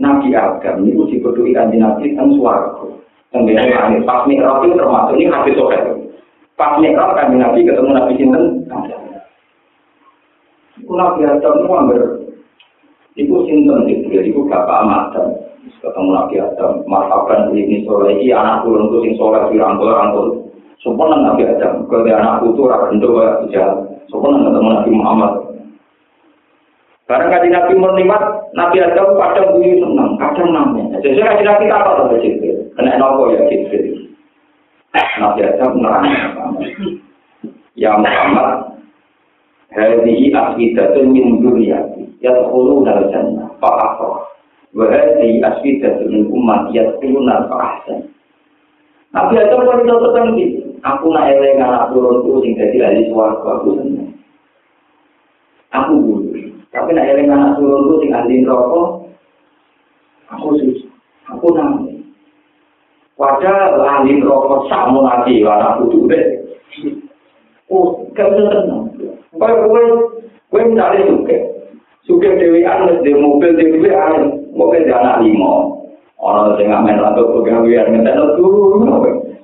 Nabi Adam ini uji berdua kanji Nabi kan suaraku. Kemudian langit pas mikrot itu termasuk ini habis sore. Pas mikrot kanji Nabi ketemu Nabi Sinten. Nabi Adam itu hampir Iku sinten Jibril, iku bapak Adam Ketemu Nabi Adam. Marhaban ini soleh, ini anak turun itu sing soleh Dirangkul-rangkul Sempurna Nabi Adam, kalau anak itu rakyat itu jahat Sempurna ketemu Nabi Muhammad. Karena kaji Nabi menikmat, Nabi Adam kadang bunyi senang, kadang namanya. Jadi kaji Nabi apa sama Jibril? Kena nopo ya Jibril. Nabi Adam nerang. Ya Muhammad, Hadihi asfidatun min duriyati Yadkhuluna al-jannah. Fa'afrah Wa hadihi asfidatun min umat Yadkhuluna fa'ahsan Nabi Adam pun itu tertentu. Aku nak eleng anak turunku Sing jadi ahli suarga Aku senang. Aku bulu Tapi nak eleng anak turunku Sing ahli rokok Aku susah Aku nangis Wajah ahli rokok Sama nanti Anak putu deh. Oh, bisa tenang Kau kue, kue misalnya suke, suke dewi anu di mobil dewi anu, di anak limo. Ono sing ngamen rantau pegawai ngetek dulu,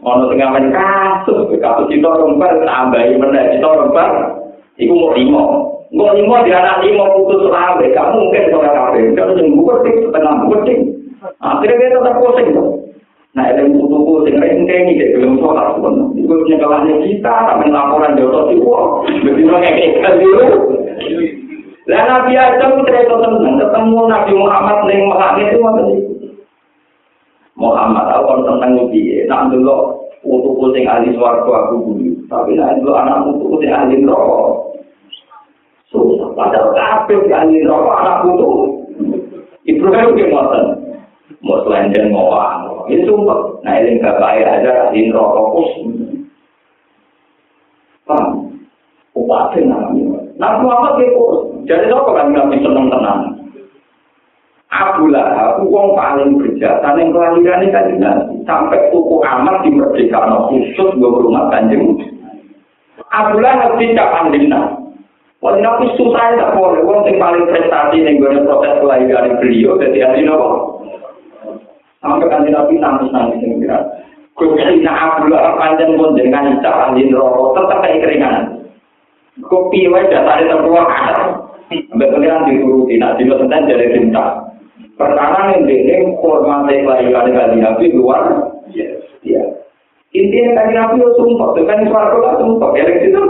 ono sing ngamen kasus, kasus itu rempar, tambahi mana itu rempar, iku mau limo. Nggak lima di anak lima putus rawe, kamu mungkin soal kafe, kalau sembuh peting, setengah peting. Akhirnya kita pusing tuh. Nah, ada yang butuh pusing, kayak ini deh, belum sholat pun. Itu punya kalahnya kita, tapi laporan di otot itu, lebih mengekekkan dulu. Lah Nabi Adam cerita tentang ketemu Nabi Muhammad neng Muhammad itu apa? Muhammad aku tentang Nabi, nak dulu untuk sing ahli swarga aku dulu, tapi nak dulu anak untuk sing ahli neraka. Susah, padahal kabeh ahli neraka anak putu. Ibrahim ki ngoten. Mau selendeng ngowang. Ini sumpah. Nah, ini gak kaya aja ahli neraka kus. Paham? Upati Nabi Muhammad kepo. Jadi kok kan nabi seneng tenang. Abu Lahab wong paling berjasa ning kelahirane kan nabi. Sampai kuku amat di khusus gua rumah kanjeng. Abu Lahab tidak pandina. Wong nabi susah tak boleh. Wong sing paling prestasi ning gua proses kelahirane beliau dadi ahli nopo. Sampai kanjeng nabi nangis nangis ning kira. Kukina Abu Lahab panjang pun dengan cara ahli nopo tetep keringanan. kopi wae datane terkuat kan. Ambek pengiran dituruti, nak dino senen jare cinta. Pertama ning dene hormate bayi kali kali api luar. Iya. Intinya kali api itu sumpah, dengan suara kok sumpah elek itu.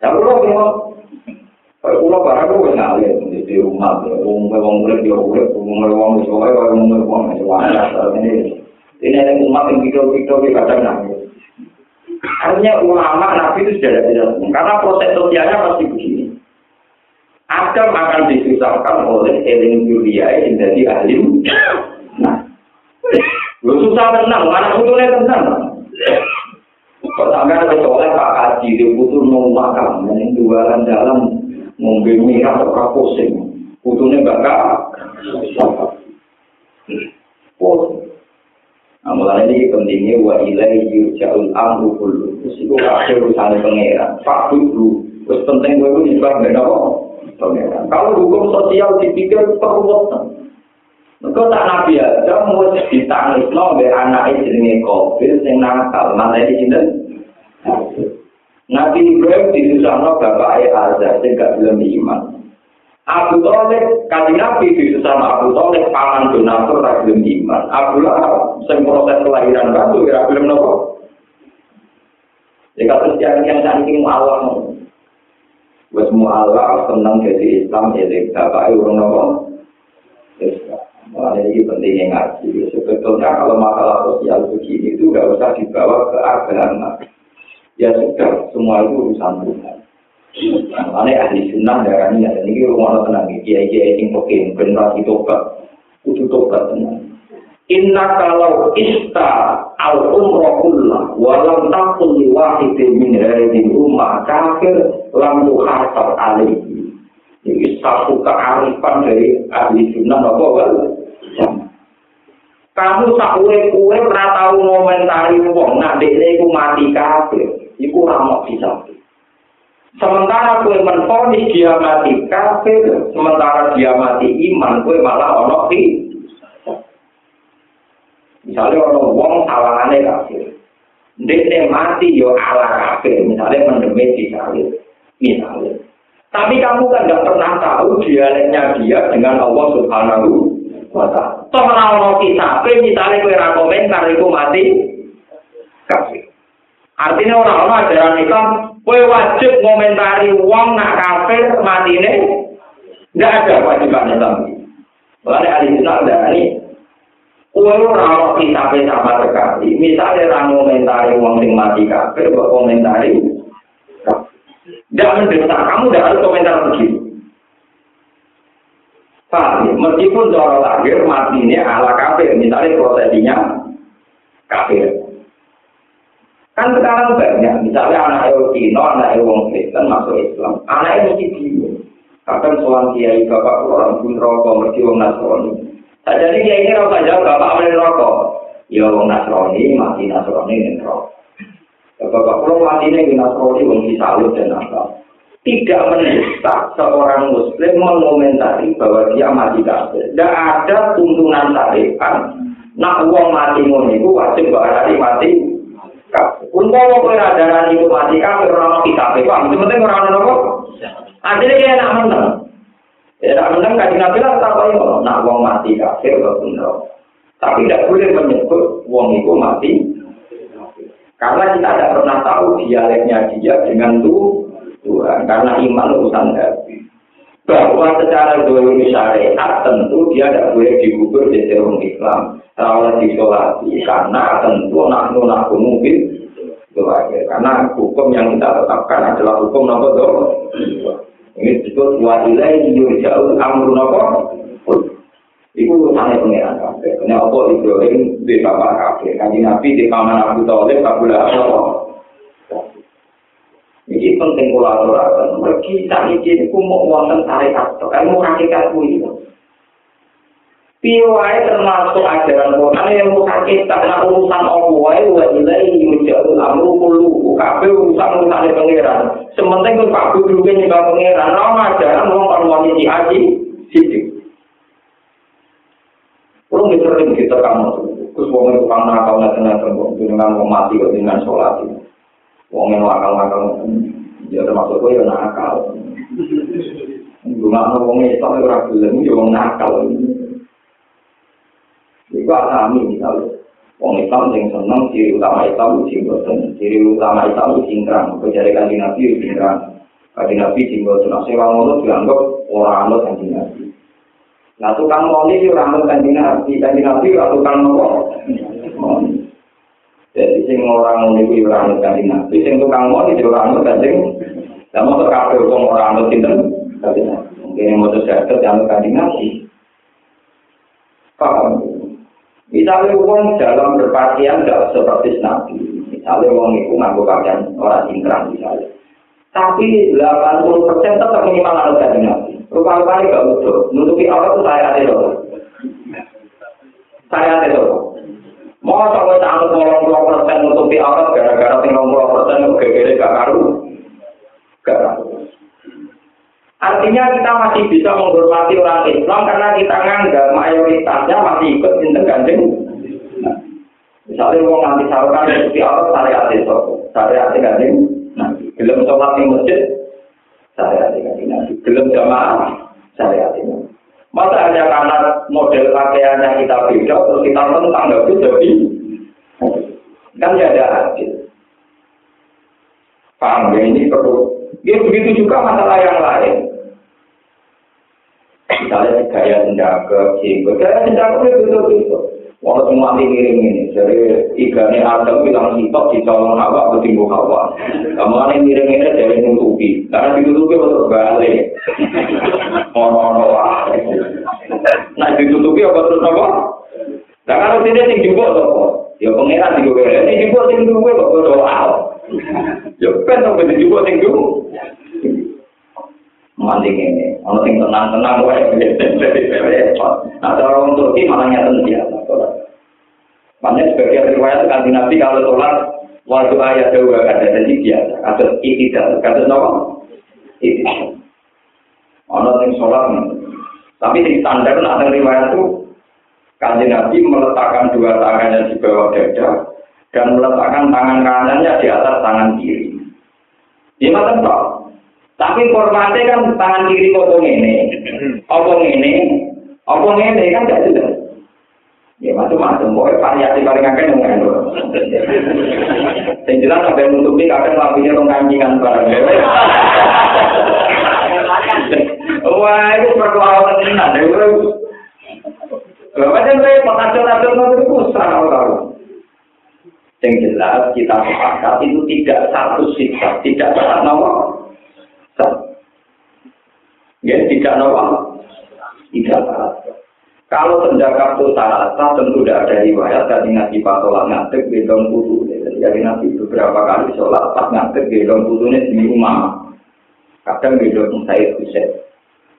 Ya lu kalau kalau barang itu kenal di rumah, di rumah, wong murid, di rumah, di rumah, di rumah, di rumah, di rumah, di rumah, di rumah, di rumah, di rumah, di di rumah, di rumah, di Artinya ulama Nabi itu sudah tidak karena proses sosialnya pasti begini. Adam akan disusahkan oleh eling dunia yang jadi ahli. Nah, lu susah tenang, mana butuhnya tenang. Kalau sampai ada oleh Pak Haji, dia butuh mau makan, yang jualan dalam ngombe merah atau pusing. Butuhnya bakal. Oh, Nah, mulai ini pentingnya wa ilai yurja'ul amru kullu. Itu akhir urusan pangeran. Pak dulu. Terus penting gue itu disebab beda kok. Pangeran. Kalau hukum sosial dipikir perbuatan. Mereka tak nabi aja mau ditangis no be anak jenenge kofir sing nakal mana di sini. Nabi Ibrahim disusahno bapak Azar sing gak belum iman. Abu Talib, kaji Nabi di sesama Abu Talib, paman donatur ragilum iman. Abu Lahab, sing proses kelahiran batu, kira belum nopo. Jika terus yang yang saat ini semua Allah senang jadi Islam, jadi bapak urung nopo. Mulai ini pentingnya ngaji. Sebetulnya kalau masalah sosial begini itu nggak usah dibawa ke agama. Ya sudah, semua itu urusan Tuhan. Ane ahli sunnah darah ini rumah tenang kiai kiai sing pekin generasi tobat kudu tobat tenang. Inna kalau ista al umrohullah walam takul li wahidin min hadhihi rumah kafir lam yuhasab alaihi. Ini satu kearifan dari ahli sunnah apa wal kamu sakure kue ora tau ngomentari nak dekne iku mati kafir iku ora mau bisa Sementara kue menfonis dia mati kafir, sementara dia mati iman, kue malah ono di. Misalnya ono wong salahane kafir. Dia mati yo ala kafir, misalnya mendemit di salib. Misalnya. Tapi kamu kan gak pernah tahu dialeknya dia dengan Allah Subhanahu wa Ta'ala. Toh ono kisah, misalnya kue rakomen karena mati kafir. Artinya orang-orang ajaran Islam, kue wajib ngomentari uang nak kafir mati ini, nggak ada kewajiban Islam. Mulai ahli Islam dari kue orang kita sama sekali. Misalnya orang ngomentari uang sing mati kafir, buat komentari, nggak mendesak kamu nggak harus komentar begitu. Paham? Meskipun cara lahir ini ala kafir, misalnya prosesinya kafir. Kan sekarang banyak, misalnya anak Cina, anak wong Kristen masuk Islam, anak mesti bingung. Kadang soal kiai bapak orang pun rokok, mesti wong Nasrani. Tak jadi kiai ini rokok jauh, bapak boleh rokok. Ya wong Nasrani, mati Nasrani ini rokok. Bapak kalau mati ini Nasrani, wong salut dan apa. Tidak mendesak seorang Muslim mengomentari bahwa dia mati kafir. Tidak ada tuntunan syariat. Nak uang mati ngono itu wajib berarti mati Umpama kowe ora darani iku mati kafir ora ono kitabe, Pak. Penting ora ono apa? Adine kaya nak meneng. Ya nak meneng kan Nabi lah tak nak wong mati kafir kok bener. Tapi tidak boleh menyebut wong itu mati. Karena kita tidak pernah tahu dialeknya dia dengan Tuhan. Karena iman urusan hati. Bahwa secara dulu syariat tentu dia tidak boleh dikubur di dalam Islam. Kalau disolati. Karena tentu nak nak mungkin. Karena hukum yang kita tetapkan adalah hukum nomor. Ini disebut wa ilaihi yurja'ul amru nopo. Iku urusannya pengiran kabeh. Kene apa Ibrahim di bapak kabeh. Kanji Nabi di paman Abu Thalib kabula apa. Ini penting kolaborasi. Mergi saat ini mau wonten tarekat. Ilmu hakikat itu. Piwai termasuk ajaran Quran yang bukan kita karena urusan Allah wae wa ilaihi yujadul amru kullu kabeh urusan urusan pangeran. Sementing kun Pak Guru ke nyembah pangeran, ora ajaran kon wani di haji sithik. Kulo sering kita kamu terus wong itu kan nakal ngaten-ngaten dengan wong mati kok dengan salat. Wong yang nakal-nakal ya termasuk kowe yo nakal. Wong itu ora gelem yo wong nakal. Iku alami misalnya. Wong Islam yang seneng ciri utama Islam itu boten. Ciri utama Islam itu singkrang. Kejari kanji Nabi itu singkrang. Kanji Nabi singgoten. Nasi wong ngono dianggap orang anut kanji Nabi. Nah tukang moni itu orang anut kanji Nabi. Kanji Nabi itu tukang moni. Jadi sing orang moni itu orang anut kanji Nabi. Sing tukang moni itu orang anut kanji Nah mau terkabel orang anut sinten. Mungkin yang mau terjadi anut kanji Nabi. Paham? Misalnya uang dalam berpakaian tidak seperti Nabi. Misalnya uang itu nganggo pakaian orang singkrang misalnya. Tapi 80% tetap minimal harus dari Nabi. Rupa-rupanya gak utuh. Nutupi Allah itu saya ada loh. Saya ada loh. Mau sampai tanggal tolong puluh persen nutupi Allah gara-gara tinggal puluh persen gak karu. Gak karu. Artinya kita masih bisa menghormati orang Islam karena kita nganggap mayoritasnya masih ikut cinta ganjeng. Nah, misalnya mau nanti sarukan seperti Allah syariat itu, syariat ganjeng. Nah, belum sholat di masjid, syariat ganjeng. Belum jamaah, syariat itu. Masa hanya karena model pakaiannya kita beda, terus kita tentang nggak bisa jadi kan tidak ada adil. Paham ya ini perlu. Ya begitu juga masalah yang lain. misalnya gaya senjaga, jenggot, gaya senjaga itu betul-betul. Wong semua miring ini, jadi igane Adam bilang sitok di colong awak bertimbu hawa. Kamu aneh miring ini dari nutupi, karena ditutupi untuk balik. Ono-ono wah. Nah ditutupi apa terus apa? Nah kalau tidak sing jubuk apa? Ya pangeran di gue, ini jubuk sing gue kok doa. Ya kan sampai jubuk sing gue. mandi ini, ono sing tenang tenang wae, nah cara orang Turki malah nyata dia, Makanya sebagai riwayat kanji Nabi kalau sholat waktu ayat dua kata jadi biasa, atau itidal, kata nopo, itidal. Ono sing sholat, tapi di standar ada riwayat itu kanji Nabi meletakkan dua tangannya di bawah dada dan meletakkan tangan kanannya di atas tangan kiri. Gimana toh? Tapi formatnya kan tangan kiri kok ngene. Apa ngene? Apa ngene kan gak jelas. Ya macam-macam, pokoknya variasi paling akeh yang ngene. Yang jelas sampai menutupi kadang lampunya rong kancingan barang. Wah, itu perkelawan tenan. Macam saya pengajar-ajar itu susah tahu. Yang jelas kita sepakat itu tidak satu sikap, tidak satu nomor. Ya, tidak nopo. Tidak salah. Kalau penjaga itu salah, tentu tidak ada riwayat dari Nabi pas sholat ngadeg gedong putu. Jadi Nabi beberapa kali sholat pas ngadeg gedong putunya di rumah. Kadang gedong saya bisa.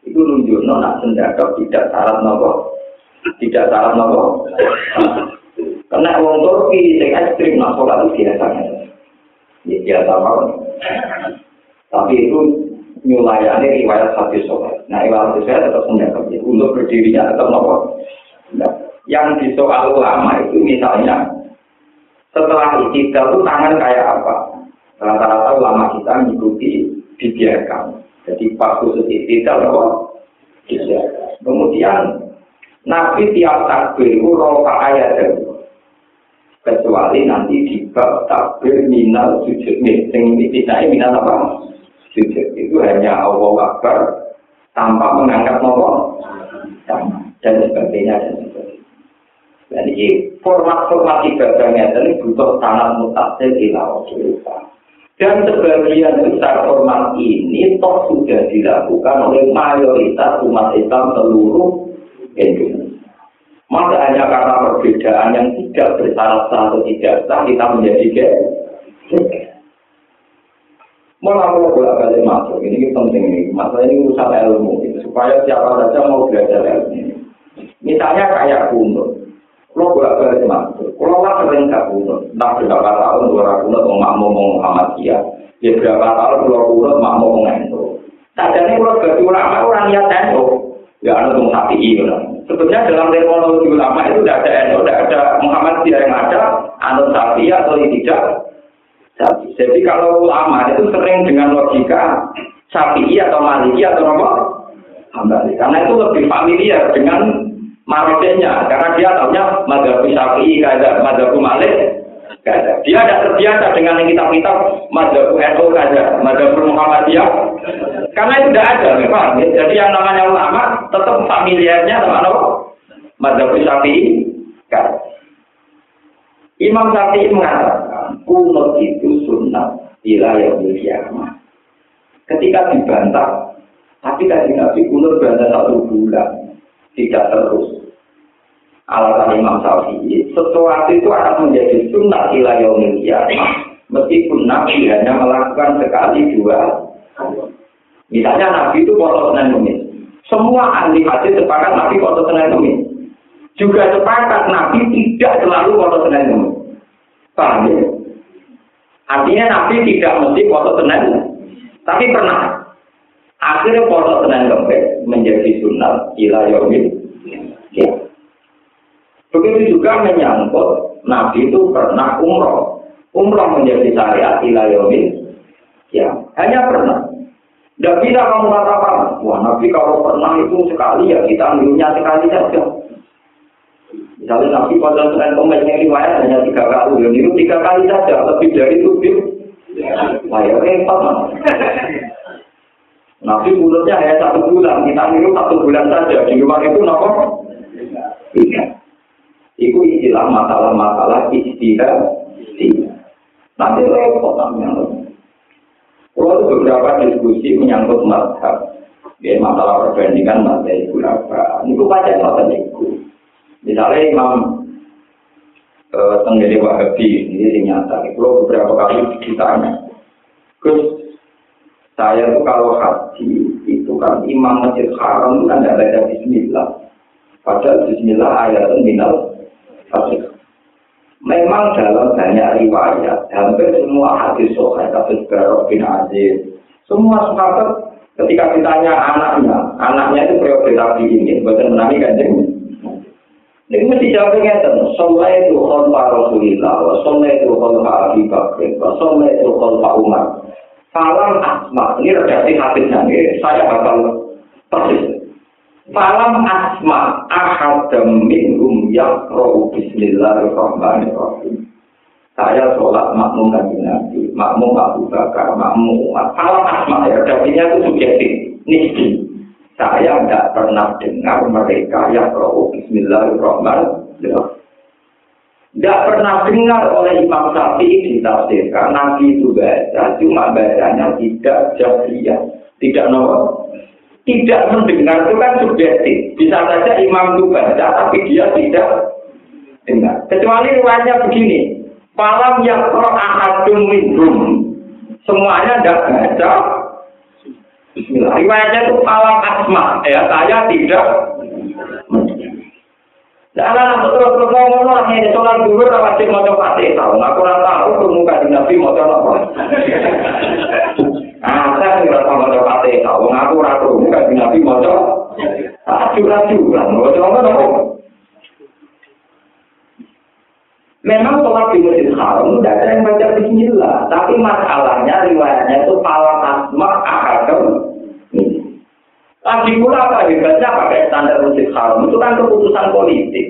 Itu nunjuk nona penjaga tidak salah nopo. Tidak salah nopo. Karena orang Turki yang ekstrim nak sholat itu biasanya. Ya biasa banget. Tapi itu nyulayani riwayat hadis soal. Nah, riwayat hadis saya tetap mendapat untuk berdirinya tetap nopo. Nah, yang di soal ulama itu misalnya Setelah itidal itu tangan kayak apa? Rata-rata ulama kita mengikuti dibiarkan. Jadi itidal apa? Dibiarkan. Kemudian Nabi tiap takbir roka ayat kecuali nanti di takbir minal sujud sing tidak minal apa? Sujud. Itu hanya Allah Akbar tanpa mengangkat nopo. Dan sebagainya dan sebagainya. Jadi format-format ibadahnya ini butuh tanah mutasil ila Dan sebagian besar format ini toh sudah dilakukan oleh mayoritas umat Islam seluruh Indonesia. Maka hanya karena perbedaan yang tidak bersalah atau tidak sah kita menjadi gaya. Malah kalau bolak balik masuk, ini penting nih. Masalah ini urusan ilmu, gitu. supaya siapa saja mau belajar ilmu ini. Misalnya kayak kunut, kalau bolak balik masuk, kalau lah sering gak kunut, entah berapa tahun kalau kunut mau makmu mau Muhammadiyah, ya berapa tahun kalau kunut makmu mau Endo. Tadinya kalau bagi ulama orang niat Endo, ya anu tuh sapi gitu. Sebenarnya dalam terminologi ulama itu tidak ada Endo, tidak ada Muhammadiyah yang ada, anu sapi atau tidak, Jadi kalau ulama itu sering dengan logika sapi atau maliki atau apa? Hambali. Karena itu lebih familiar dengan marokenya. Karena dia tahunya madhabu sapi, kada madhabu malik, Dia tidak terbiasa dengan yang kitab-kitab madhabu NU kada, madhabu Muhammadiyah. Karena itu tidak ada, memang. Jadi yang namanya ulama tetap familiarnya sama apa? Madhabu kada. Imam Syafi'i mengatakan kunut itu sunnah wilayah kiamat. Ketika dibantah, tapi tadi Nabi kunut bantah satu bulan, tidak terus. Alasan Imam Syafi'i, sesuatu itu akan menjadi sunnah wilayah kiamat. Meskipun Nabi hanya melakukan sekali dua Misalnya Nabi itu foto Senin Kemis. Semua ahli hadis sepakat Nabi foto Senin Kemis. Juga sepakat Nabi tidak selalu foto Senin Kemis. Paham ya? Artinya Nabi tidak mesti foto Senin, tapi pernah. Akhirnya foto Senin Kemis menjadi sunnah ila yaumil ya. Begitu juga menyangkut Nabi itu pernah umroh. Umroh menjadi syariat ila yaumil ya. Hanya pernah. Tidak bisa kamu katakan, wah Nabi kalau pernah itu sekali ya kita ambilnya sekali saja. Misalnya Nabi pada Kemis yang riwayat hanya tiga kali, dan itu tiga kali saja, lebih dari itu, wah ya repot Nabi mulutnya hanya satu bulan, kita minum satu bulan saja, di luar itu nopo. Iya. Itu istilah masalah-masalah istilah. Nanti repot namanya. Kalau beberapa diskusi menyangkut mazhab, ya masalah perbandingan mazhab itu apa? Ini baca mazhab itu. Misalnya Imam uh, Tenggiri Wahabi ini nyata. Kalau beberapa kali ditanya, Gus, saya tuh kalau haji itu kan Imam Masjid Haram kan tidak baca Bismillah. Padahal Bismillah ayat minal. Memang dalam banyak riwayat, hampir semua hadis sohail, kasus Barok bin Aziz, semua sahabat ketika ditanya anaknya, anaknya itu periode Nabi ini, bukan menami kanjeng ini mesti jawabnya ngeten, sholat itu khalfa Rasulillah, wa sholat itu khalfa Abi Bakr, wa sholat itu khalfa Umar. Falam asma, ini redaksi hadisnya, ini saya bakal persis. Falam asma, ahadam minhum yakrohu bismillahirrahmanirrahim. Saya sholat makmum Nabi Nabi, makmum Abu Bakar, makmum Umar. Falam asma, ya redaksinya itu subjektif, nisbi. saya tidak pernah dengar mereka yang tahu Bismillahirrahmanirrahim. Tidak pernah dengar oleh Imam Syafi'i ditafsirkan Nabi itu baca, cuma bacanya tidak jahiliyah, tidak nomor. Tidak mendengar itu kan subjektif. Bisa saja Imam itu baca, tapi dia tidak dengar. Kecuali ruangnya begini, Falam yang ahadum minhum. Semuanya tidak baca, Bismillah. Riwayatnya itu alam asma. Ya, saya tidak. Jangan aku terus terus ngomong orang ini sholat dulu wajib mau coba tahu. Aku rasa tahu di nabi mau coba. Ah, saya nggak tahu mau coba tahu. Aku nabi mau coba. Aju aju lah. Mau coba apa? Memang sholat di Masjid Haram tidak ada yang baca Bismillah, tapi masalahnya riwayatnya itu pala asma ahadam. Lagi pula apa hebatnya pakai standar Masjid Haram itu kan keputusan politik.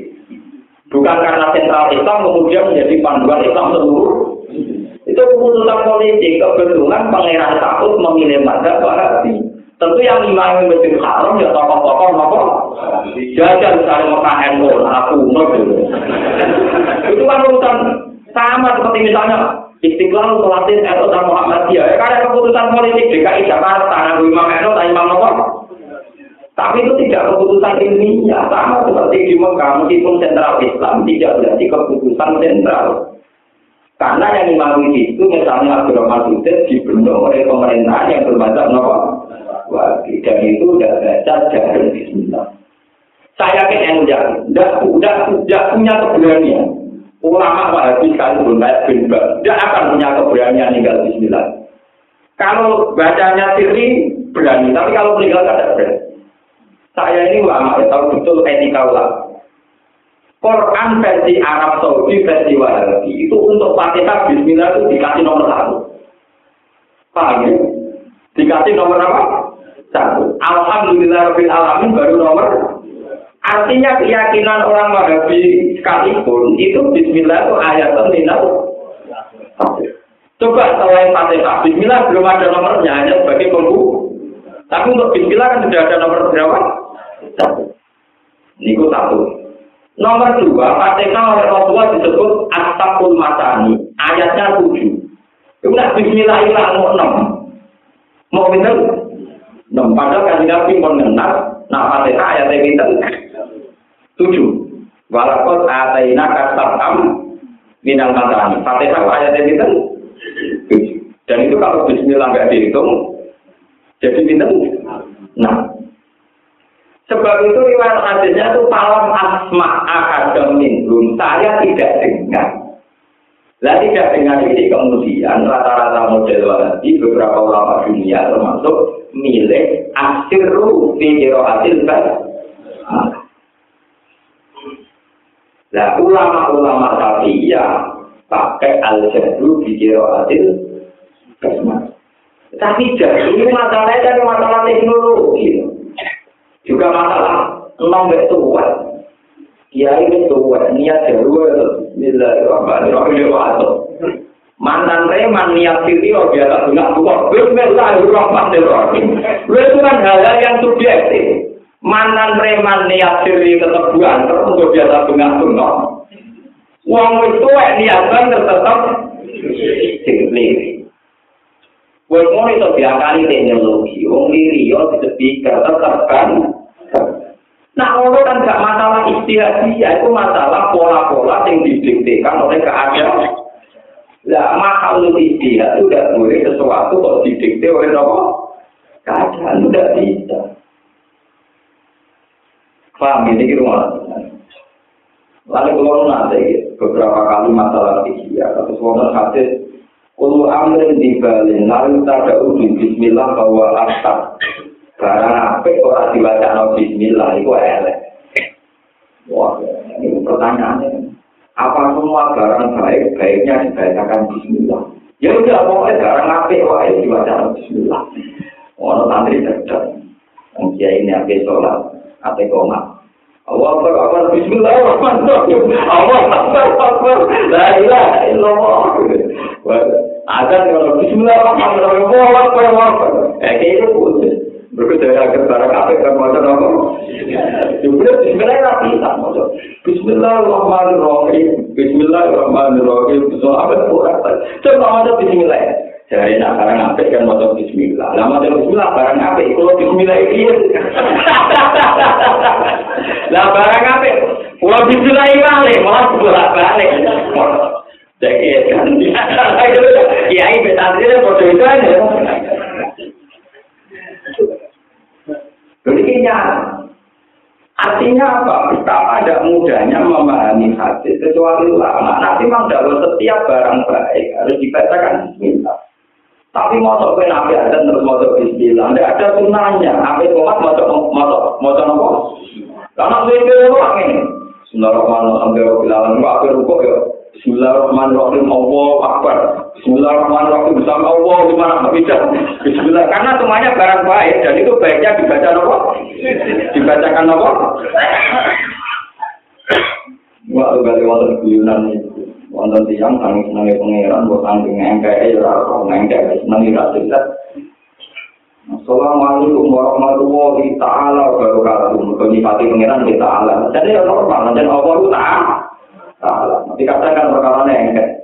Bukan karena sentral Islam kemudian menjadi panduan Islam seluruh. Itu keputusan politik. Kebetulan pangeran takut memilih madzhab Wahabi. Tentu yang imam Masjid Haram ya tokoh-tokoh apa? Jajan misalnya Mekah NU, aku gitu. Itu kan urusan sama seperti misalnya Istiqlal Solatin NU dan Muhammadiyah. Ya, karena keputusan politik DKI Jakarta, Nabi Imam NU dan Imam Nomor. Tapi itu tidak keputusan ilmiah, sama seperti di Mekah, meskipun sentral Islam tidak berarti keputusan sentral. Karena yang imami itu misalnya Abdurrahman Sudut dibentuk oleh pemerintahan yang bermacam nopo wajib dan itu udah baca jalan Bismillah. Saya yakin yang udah, udah, udah punya keberanian. Ulama Wahabi sekalipun kayak bin tidak akan punya keberanian tinggal Bismillah. Kalau bacanya sirri berani, tapi kalau meninggal tidak berani. Saya ini ulama, tahu betul etika ulama. Quran versi Arab Saudi versi Wahabi itu untuk Fatihah Bismillah itu dikasih nomor satu. Paham ya? Dikasih nomor apa? Satu. Alhamdulillah Rabbil Alamin baru nomor. Artinya keyakinan orang Wahabi sekalipun itu Bismillah itu ayat minal. Coba selain Fatihah, Bismillah belum ada nomornya hanya sebagai pembuka. Tapi untuk Bismillah kan sudah ada nomor berapa? Satu. Ini satu. Nomor dua, Fatihah oleh Rasulullah disebut Astagful Masani. Ayatnya tujuh. Itu Bismillah ilah enam. Mau bener? Nah, padahal kan Nabi mengenal, nah Fatihah ayat yang itu tujuh. Walakot ataina kasabam minal matani. Fatihah ayat yang itu tujuh. Dan itu kalau Bismillah nggak dihitung, jadi bintang. Nah, sebab itu riwayat hadisnya itu palam asma akademin belum saya tidak dengar. Lah tidak dengar ini kemudian rata-rata model wahabi beberapa ulama dunia termasuk milik asiru fi qiraatil Nah, ulama-ulama Syafi'iyah pakai al-jadru di qiraatil Tapi jadi ini masalahnya dari masalah teknologi. Juga masalah nomor tua. Ya ini tua, niat jaru, Bismillahirrahmanirrahim. mantan reman niat sini oh biasa bunga tua lu itu kan hal yang subjektif. Mantan reman niat sini keteguhan terus untuk biasa bunga tua uang itu niatan tetap Ngono iso diakali teknologi, wong liri yo speaker tetep kan. Nah, ono kan gak masalah istihad itu masalah pola-pola yang didiktekan oleh keadaan Lah mahal istihad itu tidak boleh sesuatu kok didikte oleh apa? Keadaan tidak bisa. Paham ini gitu malah. Lalu kalau nanti beberapa kali masalah fikih atau sesuatu hadis Ulu amrin di Bali, lalu tada uji Bismillah bahwa asap barang apa orang dibaca no Bismillah itu elek. Wah, ini pertanyaannya. Apa semua barang baik baiknya dibacakan Bismillah? Ya udah pokoknya barang apa wae dibacakan Bismillah. Orang santri cerdas. Mungkin ini apa sholat, apa koma. Allah Akbar Bismillahirrahmanirrahim. Allah Akbar Akbar. La ilaha illallah. Ada kalau Bismillahirrahmanirrahim. Allah Akbar Akbar. Eh kayak itu Mereka dari akhir barang apa kan mau apa? Jumlah Bismillah rapi tak mau. Bismillahirrahmanirrahim. Bismillahirrahmanirrahim. Apa kurang? Coba ada Bismillah. Jadi nak barang apa kan mau Bismillah. Lama dari Bismillah barang apa? Kalau Bismillah ini. Lah barang apa? Kalau Bismillah ini balik, malah bolak balik. Jadi kan, ya itu aja. Demikian Artinya apa? Betapa ada mudahnya memahami hadis kecuali ulama. Nanti memang dalam setiap barang baik harus dibacakan Bismillah. Tapi mau ke nabi ada terus mau Bismillah. Tidak ada sunnahnya. Apa itu mau mau mau apa? Karena saya itu orang ini. Bismillahirrahmanirrahim. Sampai bilang, aku rukuk ya. Bismillahirrahmanirrahim. Allah Akbar. Bismillahirrahmanirrahim. Bersama Allah di mana bisa. Bismillah. Karena semuanya barang baik dan itu baiknya dibaca apa? Dibacakan apa? Kali wonten guyunan itu. Wonten tiang saking senenge pangeran buat saking ngengkeke ya ora ora ngengkeke seneng ora jelas. Assalamualaikum warahmatullahi taala wabarakatuh. Mergo nyifati pangeran kita Allah. Jadi ya normal, dan Allah itu taala. Tapi katakan perkara ngengkek.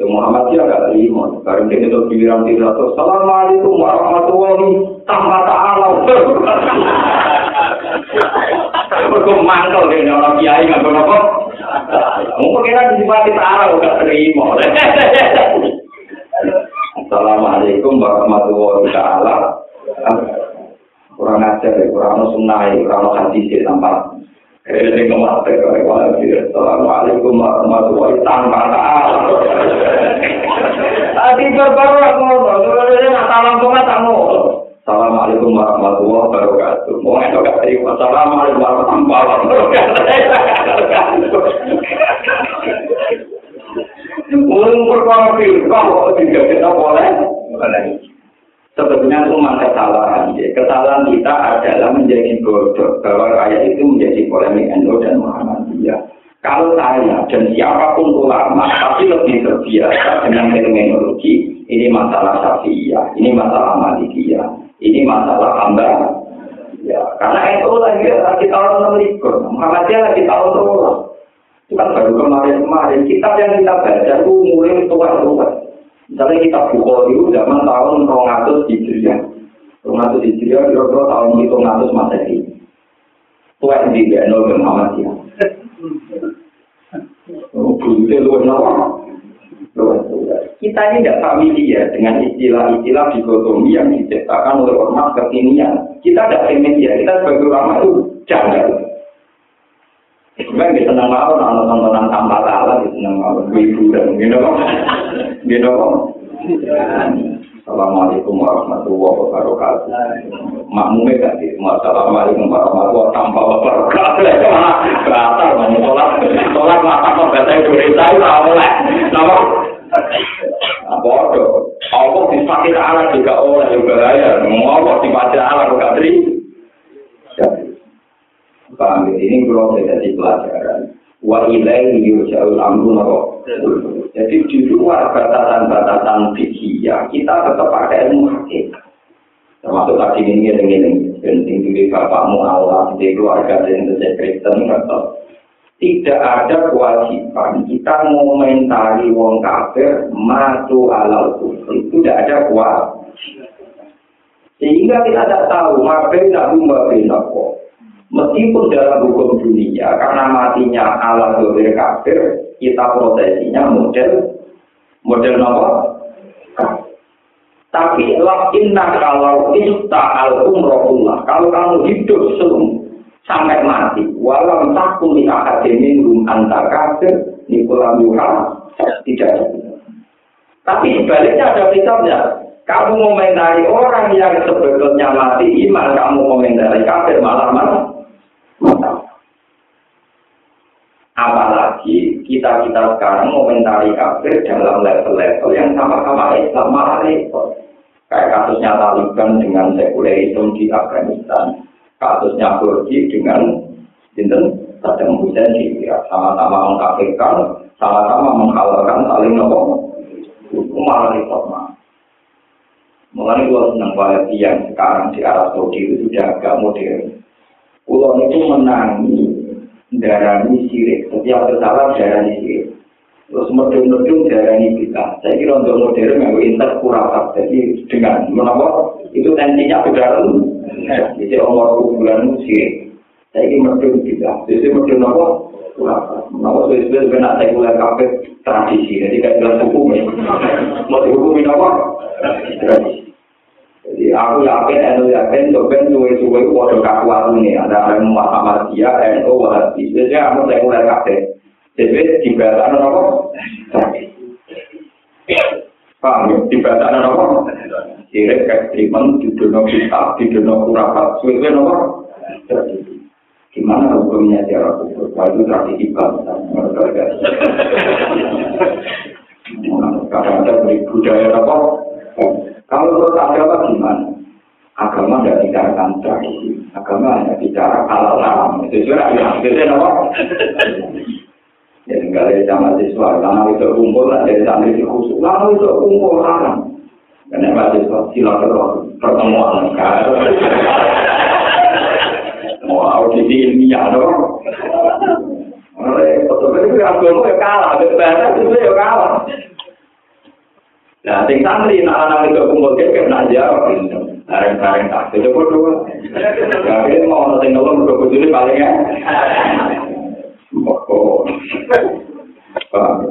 Ya Muhammad dia agak terima. Barang dia itu giliran tidak Assalamualaikum warahmatullahi tanpa taala. Mergo mangkel dene orang kiai nggak apa Mungkin kita disifati ta'ala udah terima. Assalamualaikum warahmatullahi wabarakatuh. Kurang ajar ya, kurang sunnah ya, kurang hadis ya tanpa Ini kemati Assalamualaikum warahmatullahi wabarakatuh. Tadi berbaru aku ngomong, sebenarnya nggak salam kok nggak Assalamualaikum warahmatullahi wabarakatuh. Mau itu gak terima. Assalamualaikum warahmatullahi wabarakatuh. Mulai perkara firqah kok tidak kita boleh. Sebetulnya memang kesalahan. Ya. Kesalahan kita adalah menjadi bodoh bahwa rakyat itu menjadi polemik NU dan Muhammadiyah. Kalau saya dan siapa pun ulama tapi lebih terbiasa dengan terminologi ini masalah syafi'iyah, ini masalah malikiyah, ini masalah hamba. Ya, karena itu lagi lagi tahun enam likur, Muhammadiyah lagi tahun dua. Itu kan baru kemarin-kemarin. Kitab yang kita baca itu mulai tua-tua. Misalnya kita Bukhari itu zaman tahun 200 Hijriah. 200 Hijriah kira-kira tahun itu 200 Masehi. Tua yang di Beno Muhammadiyah. Oh, Bukti lu kita ini tidak familiar dengan istilah-istilah dikotomi yang diciptakan oleh ormas kekinian. Kita tidak familiar, kita sebagai ulama itu jangan. Sebenarnya kita senang mawon, anak tontonan tanpa taala, kita senang mawon, hiburan, gitu kok. Gitu kok. Assalamualaikum warahmatullahi wabarakatuh. Makmumnya gak sih? Assalamualaikum warahmatullahi tanpa wabarakatuh. Batal, mau sholat. Sholat mata kok bahasa Indonesia itu awalnya. Nama? Bodoh. Allah disifati Allah juga oleh juga. Mau Allah disifati Allah juga tri. Paham ini belum jadi pelajaran. Wa ilaihi yurja'ul amru. Jadi di luar batasan-batasan fikih kita tetap pakai ilmu hakikat. Termasuk tadi ini yang ini, penting di bapakmu Allah, di keluarga yang Kristen, atau tidak ada kewajiban kita mengomentari wong kafir matu alal kufri itu tidak ada kewajiban sehingga kita tidak tahu ngapain nabi kok meskipun dalam hukum dunia karena matinya ala dolir kafir kita prosesinya model model apa tapi inna kalau ista al umrohullah kalau kamu hidup sebelum sampai mati. Walau takut di akademi rum antar kafir, nikolam yuha, tidak. Tapi sebaliknya ada kitabnya. Kamu komentari orang yang sebetulnya mati iman, kamu komentari kafir malah. Apalagi kita kita sekarang komentari kafir dalam level-level yang sama-sama Islam malah repot. Kayak kasusnya Taliban dengan sekulerisme di Afghanistan kasusnya Turki dengan Sinten Saddam Hussein di Irak sama-sama mengkafirkan, sama-sama menghalalkan saling nopo malah repot mah. Mengenai gua senang yang sekarang di Arab Saudi itu sudah agak modern. Pulau itu menangi darani sirik, setiap kesalahan darani sirik. Terus medung-medung darani kita. Saya kira untuk modern yang interkuratif. Jadi dengan menapa itu tensinya sudah jadi umur bulan sih. Saya ini merdeka juga. Jadi merdeka apa? Kenapa dengan saya mulai kafe tradisi. Jadi kayak jelas hukum ya. Mau dihukumin apa? Tradisi. Jadi aku yakin, eh, aku yakin, sopan suwe-suwe itu waduh kaku aku ini. Ada yang Muhammad Dia, NU, Wahabi. Jadi aku sekuler kakek. Jadi di belakang apa? Paham ya? Di belakang apa? Kira kekriman di dunia kita, di dunia kurapat, suwe-suwe apa? Gimana hukumnya dia aku? Kalau tadi ibang, kadang-kadang beri budaya apa? Kalau menurut agama gimana? Agama tidak bicarakan tradisi. Agama hanya bicara halal haram. Itu juga yang akhirnya apa? Ya tinggal dari sama siswa, karena itu kumpul dari santri di khusus, lalu itu kumpul haram. Karena mahasiswa silaturahmi pertemuan kan. Mau audisi ilmiah dong. Oleh fotografer itu ya kalah, itu ya kalah. Nah, sing santri nak anak itu kumpul kayak nak jawab, bareng-bareng tak itu berdua. Jadi mau nanti nolong berdua paling ya. Oh,